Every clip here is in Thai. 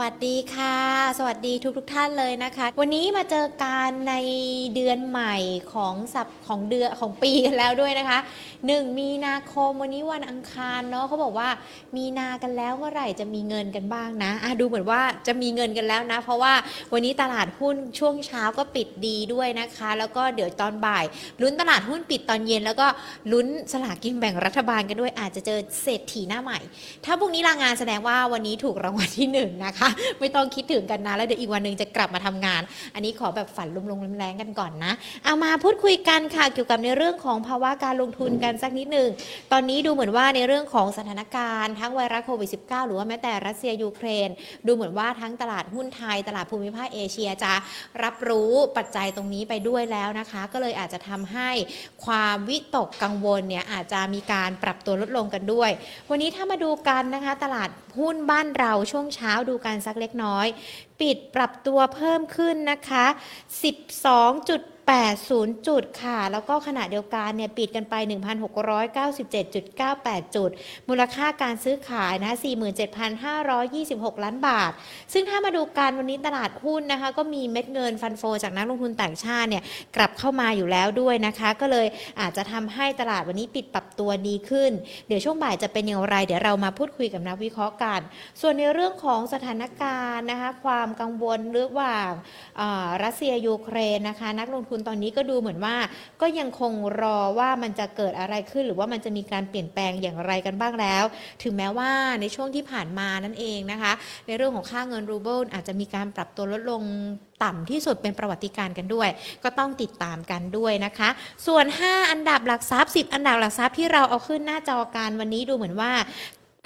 วัสดีค่ะ สวัสดีทุกทุกท่านเลยนะคะ วันนี้มาเจอกันในเดือนใหม่ของสัปของเดือนของปีกันแล้วด้วยนะคะ 1 มีนาคมวันนี้วันอังคารเนาะเขาบอกว่ามีนากันแล้วเมื่อไหร่จะมีเงินกันบ้างนะอะดูเหมือนว่าจะมีเงินกันแล้วนะ เพราะว่าวันนี้ตลาดหุ้นช่วงเช้าก็ปิดดีด้วยนะคะ แล้วก็เดี๋ยวตอนบ่ายลุ้นตลาดหุ้นปิดตอนเย็น แล้วก็ลุ้นสลากกินแบ่งรัฐบาลกันด้วยอาจจะเจอเศรษฐีหน้าใหม่ ถ้าพรุ่งนี้ลางานแสดงว่าวันนี้ถูกรางวัลที่หนึ่งนะคะไม่ต้องคิดถึงกันนะ แล้วเดี๋ยวอีกวันหนึ่งจะกลับมาทำงาน อันนี้ขอแบบฝันลมๆแรงๆกันก่อนนะ เอามาพูดคุยกันค่ะเกี่ยวกับในเรื่องของภาวะการลงทุนกันสักนิดหนึ่ง ตอนนี้ดูเหมือนว่าในเรื่องของสถานการณ์ทั้งไวรัสโควิด -19 หรือว่าแม้แต่รัสเซียยูเครน ดูเหมือนว่าทั้งตลาดหุ้นไทย ตลาดภูมิภาคเอเชียจะรับรู้ปัจจัยตรงนี้ไปด้วยแล้วนะคะ ก็เลยอาจจะทำให้ความวิตกกังวลเนี่ยอาจจะมีการปรับตัวลดลงกันด้วย วันนี้ถ้ามาดูกันนะคะ ตลาดหุ้นบ้านเราช่วงเช้าดูกันสักเล็กน้อย ปิดปรับตัวเพิ่มขึ้นนะคะ 80 จุดค่ะ แล้วก็ขณะเดียวกันเนี่ยปิดกันไป 1,697.98 จุด มูลค่าการซื้อขายนะ47,526 ล้านบาท ซึ่งถ้ามาดูการวันนี้ตลาดหุ้นนะคะ ก็มีเม็ดเงินฟันโฟ จากนักลงทุนต่างชาติเนี่ยกลับเข้ามาอยู่แล้วด้วยนะคะ ก็เลยอาจจะทำให้ตลาดวันนี้ปิดปรับตัวดีขึ้น เดี๋ยวช่วงบ่ายจะเป็นอย่างไร เดี๋ยวเรามาพูดคุยกับนักวิเคราะห์กัน ส่วนในเรื่องของสถานการณ์นะคะ ความกังวลเระหว่างเอ่อรัสเซียยูเครนนะคะ นักลงทุนตอนนี้ก็ดูเหมือนว่า ก็ยังคงรอว่ามันจะเกิดอะไรขึ้น หรือว่ามันจะมีการเปลี่ยนแปลงอย่างไรกันบ้างแล้ว ถึงแม้ว่าในช่วงที่ผ่านมานั่นเองนะคะ ในเรื่องของค่าเงินรูเบิลอาจจะมีการปรับตัวลดลงต่ำที่สุดเป็นประวัติการณ์กันด้วย ก็ต้องติดตามกันด้วยนะคะ ส่วน 5 อันดับหลักทรัพย์ 10 อันดับหลักทรัพย์ที่เราเอาขึ้นหน้าจอการวันนี้ดูเหมือนว่า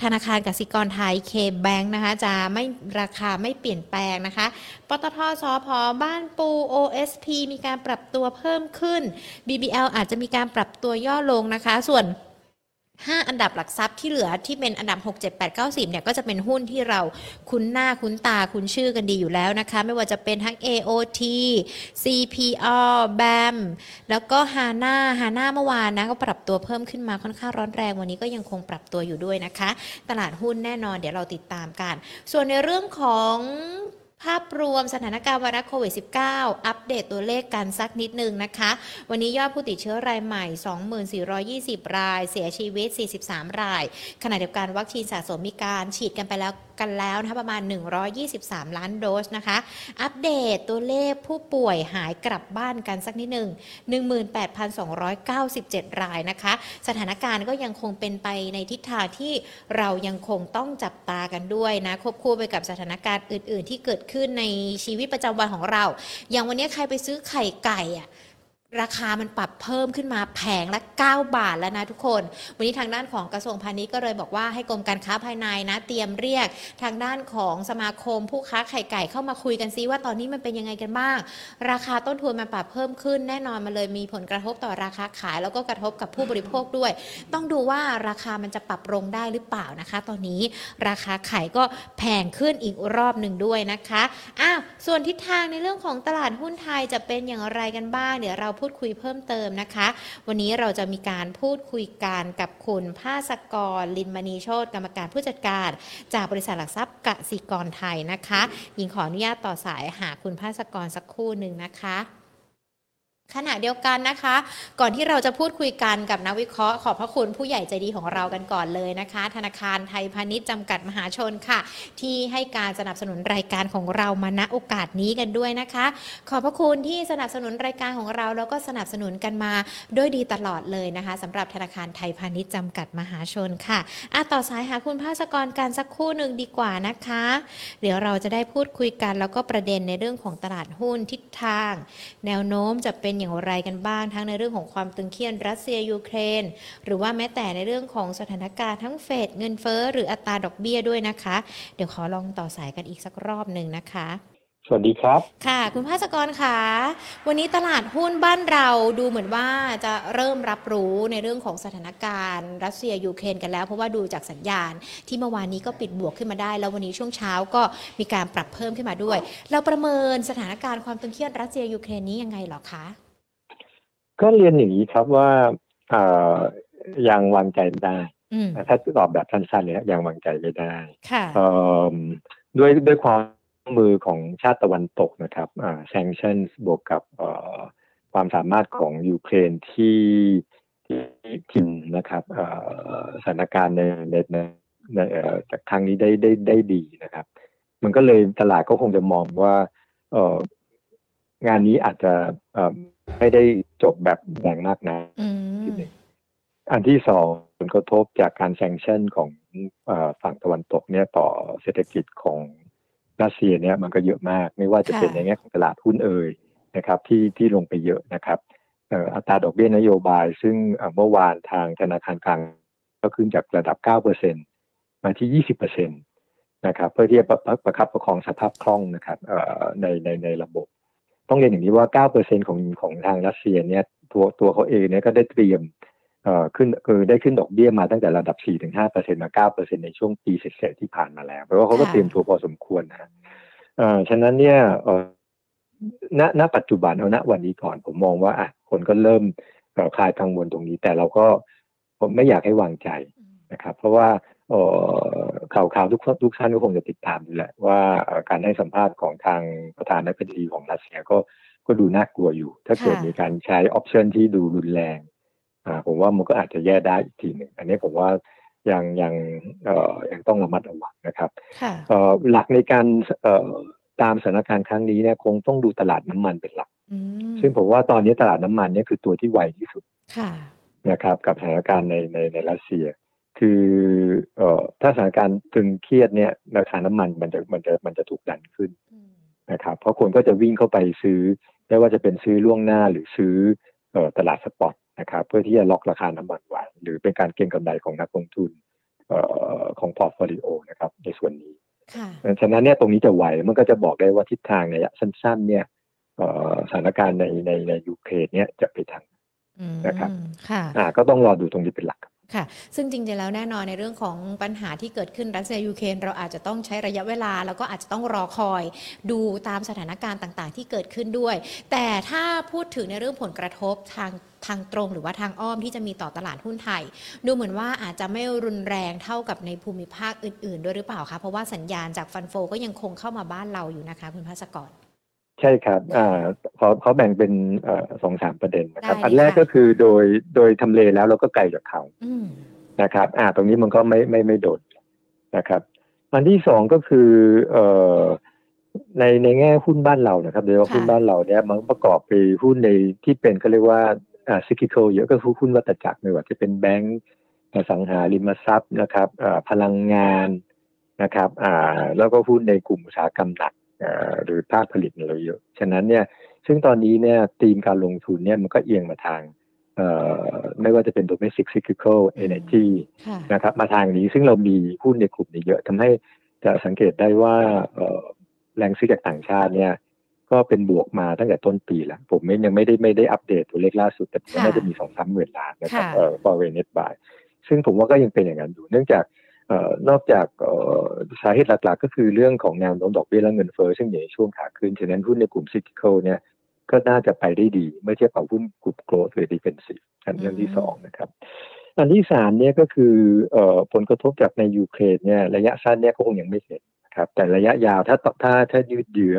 ธนาคารกสิกรไทยเคแบงค์นะคะจะไม่ราคาไม่เปลี่ยนแปลงนะคะ ปตทสพบ้านปู OSP มีการปรับตัวเพิ่มขึ้น BBL อาจจะมีการปรับตัวย่อลงนะคะ ส่วน 5 อันดับหลักทรัพย์ที่เหลือที่เป็นอันดับ 6 7 8 9 10เนี่ยก็จะเป็นหุ้นที่เราคุ้นหน้าคุ้นตาคุ้นชื่อกันดีอยู่แล้วนะคะ ไม่ว่าจะเป็นทั้ง AOT CPO BAM แล้วก็ HANA HANA เมื่อวานนะก็ปรับตัวเพิ่มขึ้นมาค่อนข้างร้อนแรงวันนี้ก็ยังคงปรับตัวอยู่ด้วยนะคะ ตลาดหุ้นแน่นอนเดี๋ยวเราติดตามกัน ส่วนในเรื่องของ ภาพรวมสถานการณ์ไวรัสโควิด -19 อัปเดตตัวเลขกันสักนิดหนึ่งนะคะ วันนี้ยอดผู้ติดเชื้อรายใหม่ 2420 ราย เสียชีวิต 43 ราย ขณะเดียวกันวัคซีนสะสมมีการฉีดกันไปแล้ว กันแล้วนะคะประมาณ 123 ล้านโดสนะคะ อัปเดตตัวเลขผู้ป่วยหายกลับบ้านกันสักนิดหนึ่ง18,297 รายนะคะ สถานการณ์ก็ยังคงเป็นไปในทิศทางที่เรายังคงต้องจับตากันด้วยนะควบคู่ไปกับสถานการณ์อื่น ๆ ที่เกิดขึ้นในชีวิตประจำวันของเรา อย่างวันนี้ใครไปซื้อไข่ไก่อะ ราคามันปรับเพิ่มขึ้นมาแผงละ 9 บาทแล้วนะทุกคน วันนี้ทางด้านของกระทรวงพาณิชย์ก็เลยบอกว่าให้กรมการค้าภายในนะ เตรียมเรียกทางด้านของสมาคมผู้ค้าไข่ไก่เข้ามาคุยกันซิว่าตอนนี้มันเป็นยังไงกันบ้าง ราคาต้นทุนมันปรับเพิ่มขึ้นแน่นอนมันเลยมีผลกระทบต่อราคาขาย แล้วก็กระทบกับผู้บริโภคด้วย ต้องดูว่าราคามันจะปรับลงได้หรือเปล่านะคะ ตอนนี้ราคาไข่ก็แพงขึ้นอีกรอบหนึ่งด้วยนะคะอ้าวส่วนทิศทางในเรื่องของตลาดหุ้นไทยจะเป็นอย่างไรกันบ้างเดี๋ยวเราพูดูดคุยเพิ่มเติมนะคะ วันนี้เราจะมีการพูดคุยกันกับคุณภาสกร ลินมณีโชตกรรมการผู้จัดการ จากบริษัทหลักทรัพย์กสิกรไทยนะคะหญิงขออนุญาตต่อสายหาคุณภาสกรสักครู่หนึ่งนะคะ ขณะเดียวกันนะคะ ก่อนที่เราจะพูดคุยกันกับนักวิเคราะห์ขอบพระคุณผู้ใหญ่ใจดีของเรากันก่อนเลยนะคะ ธนาคารไทยพาณิชย์จำกัดมหาชนค่ะ ที่ให้การสนับสนุนรายการของเรามาณโอกาสนี้กันด้วยนะคะ ขอบพระคุณที่สนับสนุนรายการของเราแล้วก็สนับสนุนกันมาด้วยดีตลอดเลยนะคะสำหรับธนาคารไทยพาณิชย์จำกัดมหาชนค่ะอะต่อสายหาคุณภาสกรการสักครู่หนึ่งดีกว่านะคะ เดี๋ยวเราจะได้พูดคุยกันแล้วก็ประเด็นในเรื่องของตลาดหุ้นทิศทาง แนวโน้มจะเป็นอย่างไรกันบ้าง ทั้งในเรื่องของความตึงเครียดรัสเซียยูเครน หรือว่าแม้แต่ในเรื่องของสถานการณ์ทั้งเฟดเงินเฟ้อหรืออัตราดอกเบี้ยด้วยนะคะ เดี๋ยวขอลองต่อสายกันอีกสักรอบหนึ่งนะคะสวัสดีครับ ค่ะ คุณภาสกรค่ะ วันนี้ตลาดหุ้นบ้านเราดูเหมือนว่าจะเริ่มรับรู้ในเรื่องของสถานการณ์ รัสเซียยูเครนกันแล้ว เพราะว่าดูจากสัญญาณ ที่เมื่อวานนี้ก็ปิดบวกขึ้นมาได้ แล้ววันนี้ช่วงเช้าก็มีการปรับเพิ่มขึ้นมาด้วย เราประเมินสถานการณ์ความตึงเครียดรัสเซียยูเครนนี้ยังไงเหรอคะ ก็เรียนอย่างนี้ครับว่าเอ่อยังวางใจไม่ได้อืมถ้าตอบแบบสั้นๆเนี่ยยังวางใจไม่ได้ค่ะเอ่อด้วยด้วยความมือของชาติตะวันตกนะครับอ่า sanctions บวกกับเอ่อความสามารถของยูเครนที่ที่ทิมนะครับเอ่อสถานการณ์ในในในในเอ่อจากทางนี้ได้ได้ได้ดีนะครับ มันก็เลยตลาดก็คงจะมองว่าเอ่อ งานนี้อาจจะเอ่อไม่ได้จบแบบแรงมากนะอืมอันที่สองผลกระทบจากการแซงชั่นของเออฝั่งตะวันตกเนี่ยต่อเศรษฐกิจของรัสเซียเนี่ยมันก็เยอะมาก ไม่ว่าจะเป็นค่ะในแง่ของตลาดหุ้นเอ่ยนะครับที่ที่ลงไปเยอะนะครับเอ่ออัตราดอกเบี้ยนโยบาย ซึ่งเอ่อเมื่อวานทางธนาคารกลางก็ขึ้นจากระดับ 9%มาที่ 20%นะครับเพื่อที่จะประประคับประคองสภาพคล่องนะครับเอ่อในในในระบบ ต้องเรียนอย่างนี้ว่า 9%ของของทางรัสเซียเนี่ยตัวตัวเขาเองเนี่ยก็ได้เตรียมเอ่อขึ้นคือได้ขึ้นดอกเบี้ยมาตั้งแต่ระดับ 4-5%มา 9%ในช่วงปีเศษๆที่ผ่านมาแล้วเพราะว่าเขาก็ค่ะเตรียมตัวพอสมควรนะฮะเอ่อฉะนั้นเนี่ยเอ่อณณปัจจุบันเอาณวันนี้ก่อนผมมองว่าอะคนก็เริ่มเอ่อคลายกังวลตรงนี้ แต่เราก็ผมไม่อยากให้วางใจนะครับ เพราะว่าเอ่อ ข่าวข่าวทุกทุกท่านก็คงจะติดตามอยู่แหละ ว่าเอ่อการให้สัมภาษณ์ของทางประธานาธิบดีของรัสเซียก็ก็ดูน่ากลัวอยู่ ถ้าเกิดค่ะมีการใช้ออปชันที่ดูรุนแรงอ่าผมว่ามันก็อาจจะแย่ได้อีกทีหนึ่งอันนี้ผมว่ายังยังเอ่อยังต้องระมัดระวังนะครับค่ะเอ่อหลักในการเอ่อตามสถานการณ์ครั้งนี้เนี่ยคงต้องดูตลาดน้ำมันเป็นหลักอืมซึ่งผมว่าตอนนี้ตลาดน้ำมันเนี่ยคือตัวที่ไวที่สุดค่ะนะครับ กับสถานการณ์ในในในรัสเซีย คือเอ่อถ้าสถานการณ์ตึงเครียดเนี่ยราคาน้ำมันมันจะมันจะมันจะถูกดันขึ้นอืมนะครับเพราะคนก็จะวิ่งเข้าไปซื้อไม่ว่าจะเป็นซื้อล่วงหน้าหรือซื้อเอ่อตลาด spot นะครับเพื่อที่จะล็อกราคาน้ำมันไว้หรือเป็นการเก็งกำไรของนักลงทุนเอ่อของ portfolio นะครับในส่วนนี้ค่ะฉะนั้นเนี่ยตรงนี้จะไหวมันก็จะบอกได้ว่าทิศทางในระยะสั้น ๆ เนี่ยเอ่อสถานการณ์ในในในยูเครนเนี่ยจะไปทางอืมนะครับ ค่ะ อ่า ก็ต้องรอดูตรงนี้เป็นหลัก ค่ะ ซึ่งจริงๆ แล้วแน่นอนในเรื่องของปัญหาที่เกิดขึ้นรัสเซียยูเครนเราอาจจะต้องใช้ระยะเวลา แล้วก็อาจจะต้องรอคอยดูตามสถานการณ์ต่างๆ ที่เกิดขึ้นด้วย แต่ถ้าพูดถึงในเรื่องผลกระทบทางทางตรงหรือว่าทางอ้อมที่จะมีต่อตลาดหุ้นไทย ดูเหมือนว่าอาจจะไม่รุนแรงเท่ากับในภูมิภาคอื่น ๆ ด้วยหรือเปล่าคะเพราะว่าสัญญาณจาก fund flow ก็ยังคงเข้ามาบ้านเราอยู่นะคะคุณภาสกร ใช่ครับอ่าเขาเขาแบ่งเป็นเอ่อสองสามประเด็นนะครับได้เลยอันแรกค่ะก็คือโดยโดยทำเลแล้วเราก็ไกลจากเขาอืมนะครับ อ่า ตรงนี้มันก็ไม่ไม่ไม่โดดนะครับ อันที่สองก็คือเอ่อในในแง่หุ้นบ้านเรานะครับโดยเฉพาะค่ะหุ้นบ้านเราเนี่ยมันประกอบไปหุ้นในที่เป็นก็เรียกว่าอ่าซิกิโคเยอะก็คือหุ้นวัตจักรไม่ว่าจะเป็นแบงก์อสังหาริมทรัพย์นะครับอ่าพลังงานนะครับ อ่า แล้วก็หุ้นในกลุ่มอุตสาหกรรมหนักอ่า หรือภาคผลิตเราเยอะ ฉะนั้นเนี่ยซึ่งตอนนี้เนี่ยธีมการลงทุนเนี่ยมันก็เอียงมาทางเอ่อไม่ว่าจะเป็น domestic cyclical energy ค่ะนะครับมาทางนี้ซึ่งเรามีหุ้นในกลุ่มนี้เยอะทำให้จะสังเกตได้ว่าเอ่อแรงซื้อจากต่างชาติเนี่ยก็เป็นบวกมาตั้งแต่ต้นปีแล้ว ผมไม่ยังไม่ได้ไม่ได้อัปเดตตัวเลขล่าสุด แต่ค่ะน่าจะมีสองสามหมื่นล้านนะครับค่ะเอ่อ foreign net buy ซึ่งผมว่าก็ยังเป็นอย่างนั้นอยู่เนื่องจากเอ่อ นอกจากเอ่อสาเหตุหลักๆ ก็คือเรื่องของแนวโน้มดอกเบี้ยและเงินเฟ้อซึ่งอยู่ในช่วงขาขึ้น ฉะนั้นหุ้นในกลุ่ม cyclical เนี่ยก็น่าจะไปได้ดี เมื่อเทียบกับหุ้นกลุ่ม growth หรือ defensive อันเรื่องที่สองนะครับ อันที่สามเนี่ยก็คือเอ่อผลกระทบจากในยูเครนเนี่ยระยะสั้นเนี่ยก็คงยังไม่เห็นนะครับ แต่ระยะยาวถ้าถ้าถ้ายืดเยื้อ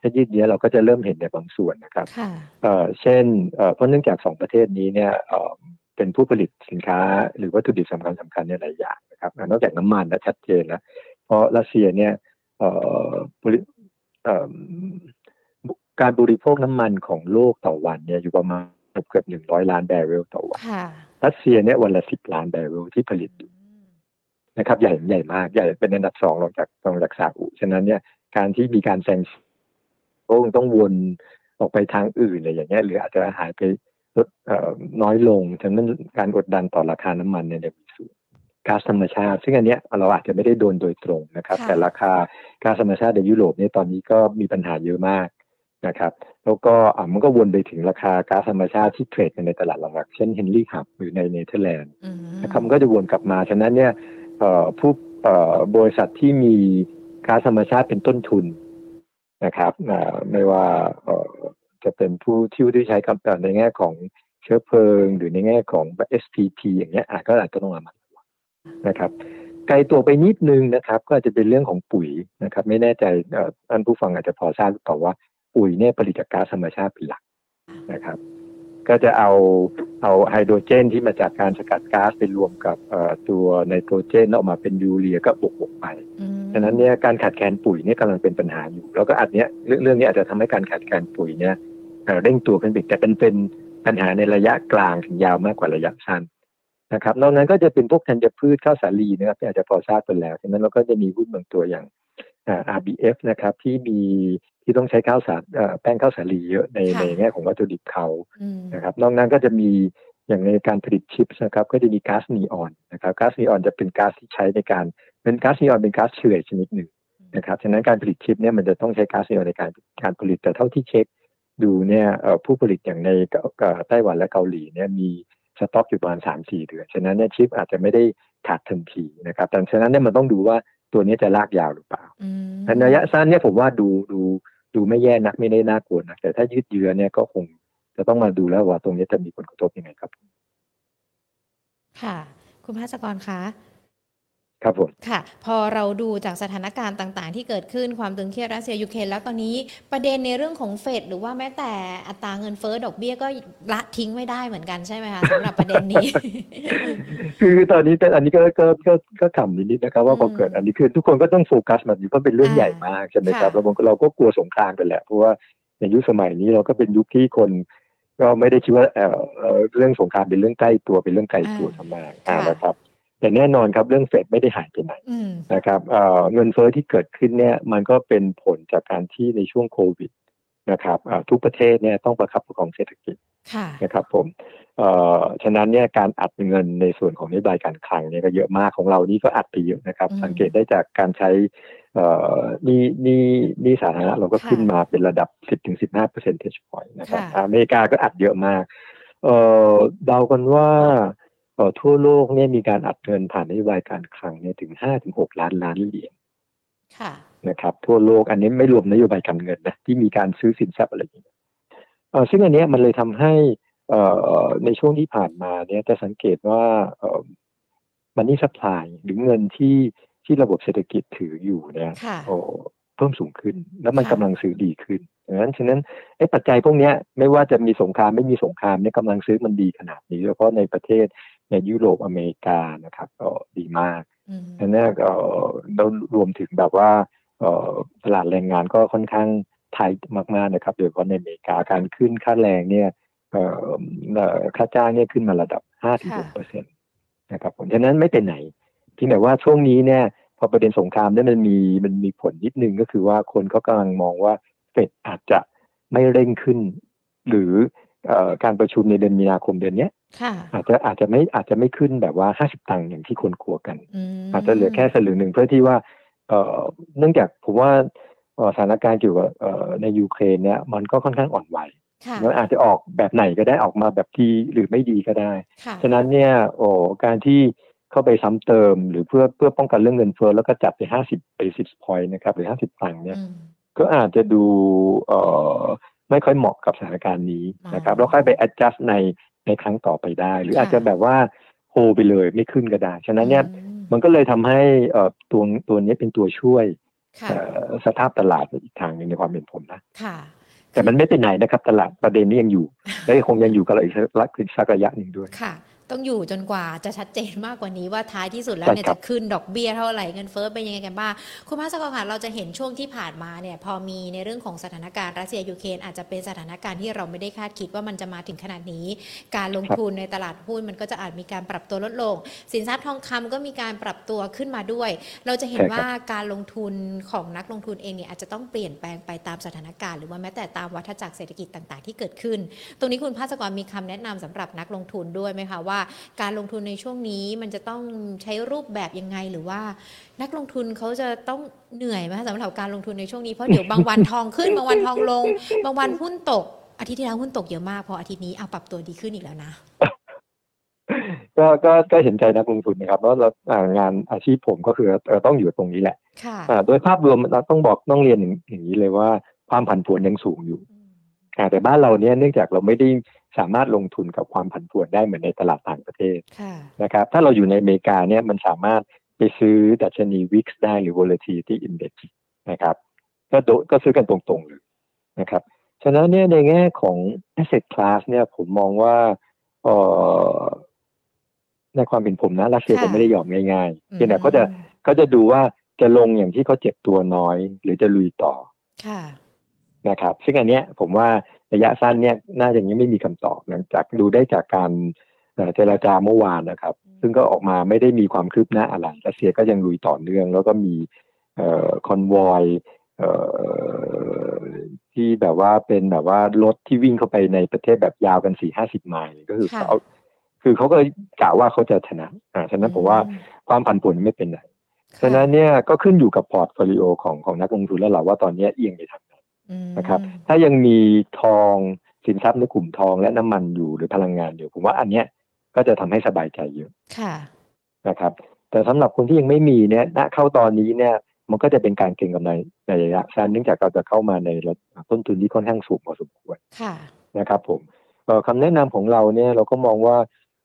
ถ้ายืดเยื้อเราก็จะเริ่มเห็นในบางส่วนนะครับค่ะเอ่อเช่นเอ่อเพราะเนื่องจากสองประเทศนี้เนี่ย เอ่อเป็นผู้ผลิตสินค้า หรือวัตถุดิบสำคัญสำคัญในหลายอย่างนะครับอ่านอกจากน้ำมันนะชัดเจนแล้วเพราะรัสเซียเนี่ยเอ่อบริเอ่อการบริโภคน้ำมันของโลกต่อวันเนี่ยอยู่ประมาณเกือบหนึ่งร้อยล้านแบเรลต่อวันค่ะรัสเซียเนี่ยวันละสิบล้านแบเรลที่ผลิตอยู่นะครับ ใหญ่ใหญ่มากใหญ่เป็นอันดับสองรองจากรองจากซาอุฉะนั้นเนี่ยการที่มีการแซงก็คงต้องวนออกไปทางอื่นอะไรอย่างเงี้ยหรืออาจจะหายไป ลดเอ่อน้อยลงฉะนั้นการกดดันต่อราคาน้ำมันเนี่ยมีสูงก๊าซธรรมชาติ ซึ่งอันเนี้ยเราอาจจะไม่ได้โดนโดยตรงนะครับค่ะแต่ราคาก๊าซธรรมชาติในยุโรปเนี่ยตอนนี้ก็มีปัญหาเยอะมากนะครับ แล้วก็อะมันก็วนไปถึงราคาก๊าซธรรมชาติที่เทรดกันในตลาดหลักๆเช่นเฮนรี่ฮับหรือในเนเธอร์แลนด์อืมนะครับมันก็จะวนกลับมาฉะนั้นเนี่ยเอ่อผู้เอ่อบริษัทที่มีก๊าซธรรมชาติเป็นต้นทุนนะครับอ่าไม่ว่าเอ่อ จะเป็นผู้ที่ที่ใช้กับในแง่ของเชื้อเพลิง หรือในแง่ของ SPP อย่างเงี้ยอาจก็อาจจะต้องระมัดระวังนะครับไกลตัวไปนิดนึงนะครับ ก็อาจจะเป็นเรื่องของปุ๋ยนะครับ ไม่แน่ใจเอ่อท่านผู้ฟังอาจจะพอทราบหรือเปล่าว่าปุ๋ยเนี่ยผลิตจากก๊าซธรรมชาติเป็นหลักนะครับ ก็จะเอาเอาไฮโดรเจนที่มาจากการสกัดก๊าซไปรวมกับเอ่อตัวไนโตรเจนแล้วออกมาเป็นยูเรียก็บวกๆไปอืมฉะนั้นเนี่ยการขาดแคลนปุ๋ยเนี่ยกำลังเป็นปัญหาอยู่ แล้วก็อันเนี้ยเรื่องเรื่องนี้อาจจะทำให้การขาดแคลนปุ๋ยเนี่ย เอ่อเร่งตัวขึ้นไปอีกแต่เป็นเป็นปัญหาในระยะกลางถึงยาวมากกว่าระยะสั้นนะครับนอกนั้นก็จะเป็นพวกธัญพืชข้าวสาลีนะครับที่อาจจะพอทราบกันแล้วฉะนั้นเราก็จะมีหุ้นบางตัวอย่างอ่า RBF นะครับที่มีที่ต้องใช้ข้าวสารเอ่อแป้งข้าวสาลีเยอะในในแง่ของวัตถุดิบเขาอืมนะครับนอกนั้นก็จะมีอย่างในการผลิตชิปส์นะครับก็จะมีก๊าซนีออนนะครับก๊าซนีออนจะเป็นก๊าซที่ใช้ในการเป็นก๊าซนีออนเป็นก๊าซเฉื่อยชนิดหนึ่งนะครับฉะนั้นการผลิตชิปเนี่ยมันจะต้องใช้ก๊าซนีออนในการการผลิตแต่เท่าที่เช็ค ดูเนี่ยเอ่อผู้ผลิตอย่างในเกาเอ่อไต้หวันและเกาหลีเนี่ยมีสต็อกอยู่ประมาณสามสี่เดือน ฉะนั้นเนี่ยชิปอาจจะไม่ได้ขาดทันทีนะครับ แต่ฉะนั้นเนี่ยมันต้องดูว่าตัวนี้จะลากยาวหรือเปล่าอืมในระยะสั้นเนี่ยผมว่าดูดูดูไม่แย่นักไม่ได้น่ากลัวนะแต่ถ้ายืดเยื้อเนี่ยก็คงจะต้องมาดูแล้วว่าตรงนี้จะมีผลกระทบยังไงครับ ค่ะ คุณภาสกรคะ ครับผมค่ะ พอเราดูจากสถานการณ์ต่างๆ ที่เกิดขึ้นความตึงเครียดรัสเซียยูเครนแล้วตอนนี้ประเด็นในเรื่องของเฟดหรือว่าแม้แต่อัตราเงินเฟ้อดอกเบี้ยก็ละทิ้งไม่ได้เหมือนกันใช่ไหมคะสำหรับประเด็นนี้ คือตอนนี้แต่อันนี้ก็ก็ก็ก็ขำนิดๆนะครับว่าพออืมเกิดอันนี้คือทุกคนก็ต้องโฟกัสมันอยู่เพราะเป็นเรื่องอ่าใหญ่มากใช่ไหมครับค่ะเราเราก็กลัวสงครามกันแหละเพราะว่าในยุคสมัยนี้เราก็เป็นยุคที่คนก็ไม่ได้คิดว่าเอ่อเอ่อเรื่องสงครามเป็นเรื่องใกล้ตัวเป็นเรื่องไกลตัวทำมากอ่านะครับ แต่แน่นอนครับเรื่องเฟดไม่ได้หายไปไหนอืมนะครับเอ่อเงินเฟ้อที่เกิดขึ้นเนี่ยมันก็เป็นผลจากการที่ในช่วงโควิดนะครับอ่าทุกประเทศเนี่ยต้องประคับประคองเศรษฐกิจค่ะนะครับผมเอ่อฉะนั้นเนี่ยการอัดเงินในส่วนของนโยบายการคลังเนี่ยก็เยอะมากของเรานี่ก็อัดไปเยอะนะครับอืมสังเกตได้จากการใช้เอ่อนี่นี่นี่สาธารณะเราก็ค่ะขึ้นมาเป็นระดับ 10ถึง15 percentage point นะครับค่ะอเมริกาก็อัดเยอะมากเอ่อเดากันว่าเอ่อ ทั่วโลกเนี่ยมีการอัดเงินผ่านนโยบายการคลังเนี่ยถึง5ถึง6ล้านล้านเหรียญค่ะนะครับทั่วโลกอันนี้ไม่รวมนโยบายการเงินนะที่มีการซื้อสินทรัพย์อะไรอย่างเงี้ยเอ่อซึ่งอันเนี้ยมันเลยทำให้เอ่อในช่วงที่ผ่านมาเนี่ยจะสังเกตว่าเอ่อมันนี่สปายหรือเงินที่ที่ระบบเศรษฐกิจถืออยู่เนี่ยค่ะโอ้เพิ่มสูงขึ้น แล้วมันค่ะกำลังซื้อดีขึ้นดังนั้นฉะนั้นไอ้ปัจจัยพวกเนี้ยไม่ว่าจะมีสงครามไม่มีสงครามเนี่ยกำลังซื้อมันดีขนาดนี้แล้วก็ในประเทศ ในยุโรปอเมริกานะครับก็ดีมากอืมอันเนี้ยเอ่อแล้วรวมถึงแบบว่าเอ่อตลาดแรงงานก็ค่อนข้างไทยมากๆนะครับโดยเฉพาะในอเมริกาการขึ้นค่าแรงเนี่ยเอ่อเอ่อค่าจ้างเนี่ยขึ้นมาระดับ5ถึง6เปอร์เซ็นต์นะครับผมฉะนั้นไม่เป็นไหนเพียงแต่ว่าช่วงนี้เนี่ยพอประเด็นสงครามเนี่ยมันมีมันมีผลนิดนึงก็คือว่าคนเขากำลังมองว่าเฟดอาจจะไม่เร่งขึ้น หรือเอ่อ การประชุมในเดือนมีนาคมเดือนเนี้ยค่ะอาจจะอาจจะไม่อาจจะไม่ขึ้นแบบว่า50ตังค์อย่างที่คนกลัวกันมอาจจะเหลือแค่สลึงหนึ่งเพื่อที่ว่าเอ่อเนื่องจากผมว่าเอ่อสถานการณ์เกี่ยวกับเอ่อในยูเครนเนี่ยมันก็ค่อนข้างอ่อนไหวค่ะมันอาจจะออกแบบไหนก็ได้ออกมาแบบดีหรือไม่ดีก็ได้ค่ะฉะนั้นเนี่ยโอ้การที่เข้าไปซ้ำเติม หรือเพื่อเพื่อป้องกันเรื่องเงินเฟ้อแล้วก็จับไป50 basis point นะครับหรือ50ตังค์เนี่ยอืมก็อาจจะดูเอ่อ ไม่ค่อยเหมาะกับสถานการณ์นี้นะครับอ๋อแล้วค่อยไป adjust ในในครั้งต่อไปได้ หรือค่ะอาจจะแบบว่าโฮไปเลยไม่ขึ้นก็ได้ ฉะนั้นเนี่ยอืมมันก็เลยทำให้เอ่อตัวตัวนี้เป็นตัวช่วยค่ะเอ่อสภาพตลาดอีกทางหนึ่งในความเป็นผมนะค่ะ แต่มันไม่ไปไหนนะครับ ตลาดประเด็นนี้ยังอยู่และคงยังอยู่กับเราอีกสักระยะหนึ่งด้วยค่ะ ต้องอยู่จนกว่าจะชัดเจนมากกว่านี้ว่าท้ายที่สุดแล้วใช่เนี่ยครัจะบขึ้นดอกเบี้ยเท่าไหร่เงินเฟ้อเป็นยังไงกันบ้างคุณภาสกรค่ะเราจะเห็นช่วงที่ผ่านมาเนี่ยพอมีในเรื่องของสถานการณ์รัสเซียยูเครนอาจจะเป็นสถานการณ์ที่เราไม่ได้คาดคิดว่ามันจะมาถึงขนาดนี้ การลงทุนในตลาดหุ้นมันก็จะอาจมีการปรับตัวลดลง สินทรัพย์ทองคำก็มีการปรับตัวขึ้นมาด้วย เราจะเห็นใช่ครับว่าการลงทุนของนักลงทุนเองเนี่ยอาจจะต้องเปลี่ยนแปลงไปตามสถานการณ์หรือว่าแม้แต่ตามวัฏจักรเศรษฐกิจต่าง ๆ ที่เกิดขึ้น ตรงนี้คุณภาสกรมีคำแนะนำสำหรับนักลงทุนด้วยไหมคะว่าการลงทุนในช่วงนี้มันจะต้องใช้รูปแบบยังไงหรือว่า นักลงทุนเขาจะต้องเหนื่อยไหมคะสำหรับการลงทุนในช่วงนี้เพราะเดี๋ยวบางวันทองขึ้นบางวันทองลง บางวันหุ้นตก อาทิตย์ที่แล้วหุ้นตกเยอะมากพออาทิตย์นี้เอาปรับตัวดีขึ้นอีกแล้วนะก็ก็ก็เห็นใจนักลงทุนนะครับเพราะเราอ่างานอาชีพผมก็คือเอ่อต้องอยู่ตรงนี้แหละค่ะอ่าโดยภาพรวมเราต้องบอกต้องเรียนอย่างอย่างนี้เลยว่าความผันผวนยังสูงอยู่อืมอ่าแต่บ้านเราเนี่ยเนื่องจากเราไม่ได้ สามารถลงทุนกับความผันผวนได้เหมือนในตลาดต่างประเทศค่ะนะครับ ถ้าเราอยู่ในอเมริกาเนี่ยมันสามารถไปไปซื้อดัชนี VIX ได้หรือ volatility index นะครับก็โดก็ซื้อกันตรงๆเลยนะครับฉะนั้นเนี่ยในแง่ของ asset class เนี่ยผมมองว่าเอ่อในความเป็นผมนะรัสเซียค่ะจะไม่ได้ยอมง่ายๆอืมเพียงแต่เขาจะเขาจะดูว่าจะลงอย่างที่เขาเจ็บตัวน้อย หรือจะลุยต่อค่ะนะครับ ซึ่งอันเนี้ยผมว่า ระยะสั้นเนี่ยน่าจะยังไม่มีคำตอบหลังจากดูได้จากการเอ่อเจรจาเมื่อวานนะครับ ซึ่งก็ออกมาไม่ได้มีความคืบหน้าอะไรรัสเซียก็ยังลุยต่อเนื่อง แล้วก็มีเอ่อคอนวอยเอ่อที่แบบว่าเป็นแบบว่ารถที่วิ่งเข้าไปในประเทศแบบยาวกันสี่ห้าสิบไมล์ก็คือค่ะเขาคือเขาก็กล่าวว่าเขาจะชนะอ่าฉะนั้นผมว่าความผันผวนไม่เป็นไรฉะนั้นเนี่ยก็ขึ้นอยู่กับ portfolio ของของนักลงทุนแล้วแหละว่าตอนนี้เอียงไปทางไหนอืม นะครับ ถ้ายังมีทองสินทรัพย์ในกลุ่มทองและน้ำมันอยู่หรือพลังงานอยู่ผมว่าอันเนี้ยก็จะทำให้สบายใจเยอะค่ะนะครับ แต่สำหรับคนที่ยังไม่มีเนี่ยณเข้าตอนนี้เนี่ยมันก็จะเป็นการเก็งกำไรในระยะสั้นเนื่องจากเราจะเข้ามาในระดับต้นทุนที่ค่อนข้างสูงพอสมควรค่ะนะครับ ผมเอ่อคำแนะนำของเราเนี่ยเราก็มองว่า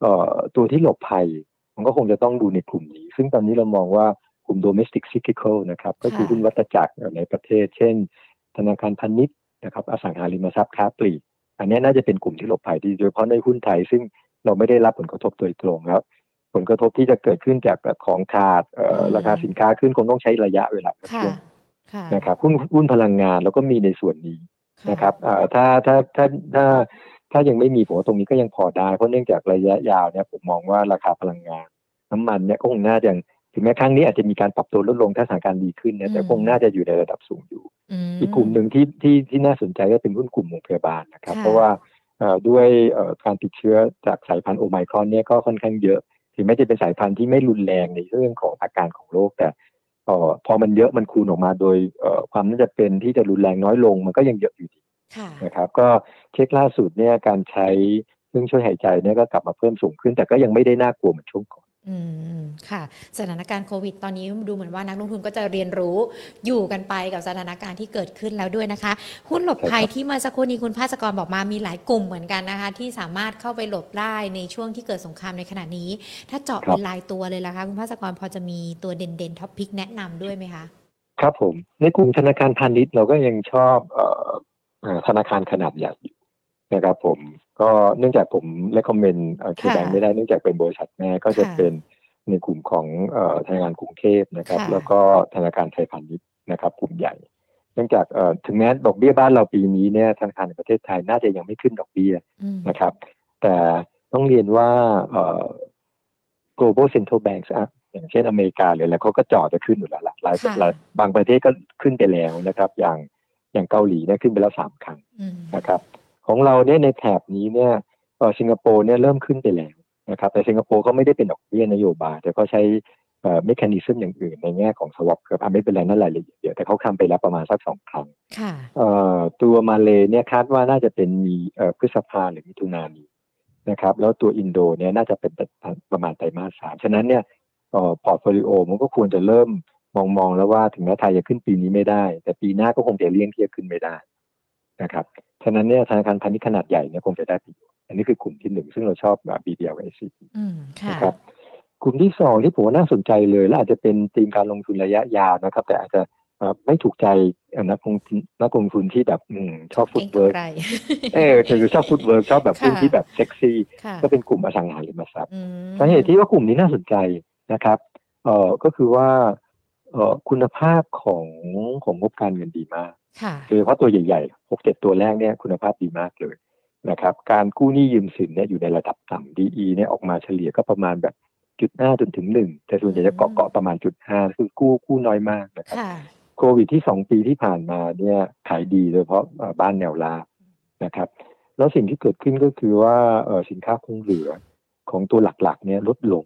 เอ่อตัวที่หลบภัย มันก็คงจะต้องดูในกลุ่มนี้ ซึ่งตอนนี้เรามองว่ากลุ่ม domestic cyclical นะครับ ก็คือค่ะหุ้นวัตจักรในประเทศ เช่น ธนาคารพาณิชย์นะครับอสังหาริมทรัพย์ค้าปลีก อันนี้น่าจะเป็นกลุ่มที่หลบภัยดีโดยเฉพาะในหุ้นไทยซึ่งเราไม่ได้รับผลกระทบโดยตรงแล้วผลกระทบที่จะเกิดขึ้นจากของขาดเอ่ออืมราคาสินค้าขึ้นคงต้องใช้ระยะเวลาค่ะช่วงค่ะนะครับหุ้นหุ้นพลังงานแล้วก็มีในส่วนนี้นะครับเอ่อถ้าถ้าถ้าถ้าถ้ายังไม่มีผมว่าตรงนี้ก็ยังพอได้เพราะเนื่องจากระยะยาวเนี่ยผมมองว่าราคาพลังงาน น้ำมันเนี่ยก็คงน่าจะถึงแม้ครั้งนี้อาจจะมีการปรับตัวลดลงถ้าสถานการณ์ดีขึ้นเนี่ยแต่อืมคงน่าจะอยู่ในระดับสูงอยู่ม อีกกลุ่มหนึ่งที่ที่ที่น่าสนใจก็เป็นหุ้นกลุ่มโรงพยาบาลนะครับค่ะเพราะว่าเอ่อด้วยเอ่อการติดเชื้อจากสายพันธุ์โอไมครอนเนี่ยก็ค่อนข้างเยอะ ถึงแม้จะเป็นสายพันธุ์ที่ไม่รุนแรงในเรื่องของอาการของโรคแต่เอ่อพอมันเยอะมันคูณออกมาโดยเอ่อความน่าจะเป็นที่จะรุนแรงน้อยลง มันก็ยังเยอะอยู่ดีค่ะนะครับ ก็เช็คล่าสุดเนี่ยการใช้เครื่องช่วยหายใจเนี่ยก็กลับมาเพิ่มสูงขึ้น แต่ก็ยังไม่ได้น่ากลัวเหมือนช่วงก่อน อืมค่ะ สถานการณ์โควิด ตอนนี้ดูเหมือนว่านักลงทุนก็จะเรียนรู้อยู่กันไปกับสถานการณ์ที่เกิดขึ้นแล้วด้วยนะคะ หุ้นหลบภัยใช่ครับที่เมื่อสักครู่นี้คุณภาสกรบอกมามีหลายกลุ่มเหมือนกันนะคะ ที่สามารถเข้าไปหลบได้ในช่วงที่เกิดสงครามในขณะนี้ ถ้าเจาะเป็นรายตัวเลยล่ะคะ คุณภาสกรพอจะมีตัวเด่นๆท็อปพิกแนะนำด้วยไหมคะครับผม ในกลุ่มธนาคารพาณิชย์เราก็ยังชอบเอ่อเอ่อธนาคารขนาดใหญ่อยู่นะครับผม ก็เนื่องจากผมเล c คอมเมนต์เคแบงค่ะไม่ได้เนื่องจากเป็นบริษัทแม่ก็จะค่ะเป็นในกลุ่มของเอ่อธนาคารกรุงเทพนะครับค่ะแล้วก็ธนาคารไทยพาณิชย์นะครับ กลุ่มใหญ่ เนื่องจากเอ่อถึงแม้ดอกเบี้ยบ้านเราปีนี้เนี่ยธนาคารในประเทศไทยน่าจะยังไม่ขึ้นดอกเบี้ยอืมนะครับ แต่ต้องเรียนว่าเอ่อ global central banks อะอย่างเช่นอเมริกาหรืออะไรเขาก็จ่อจะขึ้นอยู่แล้วล่ะหลายค่ะหลายบางประเทศก็ขึ้นไปแล้วนะครับ อย่างอย่างเกาหลีเนี่ยขึ้นไปแล้วสามครั้งอืมนะครับ ของเราเนี่ยในแถบนี้เนี่ยเอ่อสิงคโปร์เนี่ยเริ่มขึ้นไปแล้วนะครับแต่สิงคโปร์ก็ไม่ได้เป็นดอกเบี้ยนโยบาย แต่ก็ใช้เอ่อ mechanism อย่างอื่นในแง่ของ swap ครับอะไม่เป็นไรนั่นรายละเอียดเดียวแต่เขาทำไปแล้วประมาณสักสองครั้งค่ะเอ่อตัวมาเลเนี่ยคาดว่าน่าจะเป็นมีเอ่อพฤษภาหรือมิถุนายนนี้นะครับ แล้วตัวอินโดเนี่ยน่าจะเป็นประมาณไตรมาสสามฉะนั้นเนี่ยเอ่อ portfolio มันก็ควรจะเริ่มมองมองแล้วว่าถึงแม้ไทยจะขึ้นปีนี้ไม่ได้ แต่ปีหน้าก็คงจะเลี่ยงที่จะขึ้นไม่ได้ นะครับฉะนั้นเนี่ยธนาคารพาณิชย์ขนาดใหญ่เนี่ยคงจะได้ประโยชน์อันนี้คือกลุ่มที่หนึ่งซึ่งเราชอบแบบ BBL กับ SCB อืมค่ะนะครับกลุ่มที่สองที่ผมว่าน่าสนใจเลย และอาจจะเป็นธีมการลงทุนระยะยาวนะครับ แต่อาจจะเอ่อไม่ถูกใจเอ่อนักลงทุนนักลงทุนที่แบบอืมชอบ footwork เก็งกำไรเออคือชอบ footwork ชอบแบบหุ้นค่ะที่แบบเซ็กซี่ค่ะก็เป็นกลุ่มอสังหาริมทรัพย์อืมสาเหตุที่ว่ากลุ่มนี้น่าสนใจนะครับเอ่อก็คือว่าเอ่อ คุณภาพของของงบการเงินดีมากค่ะโดยเฉพาะตัวใหญ่ๆหกเจ็ดตัวแรกเนี่ยคุณภาพดีมากเลยนะครับ การกู้หนี้ยืมสินเนี่ยอยู่ในระดับต่ำ DE เนี่ยออกมาเฉลี่ยก็ประมาณแบบจุดห้าจนถึงหนึ่งแต่ส่วนใหญ่จะเกาะเกาะประมาณจุดห้าคือกู้กู้น้อยมากนะครับค่ะโควิดที่สองปีที่ผ่านมาเนี่ยขายดีโดยเฉพาะเอ่อบ้านแนวราบนะครับ แล้วสิ่งที่เกิดขึ้นก็คือว่าเอ่อสินค้าคงเหลือของตัวหลักๆ เนี่ยลดลง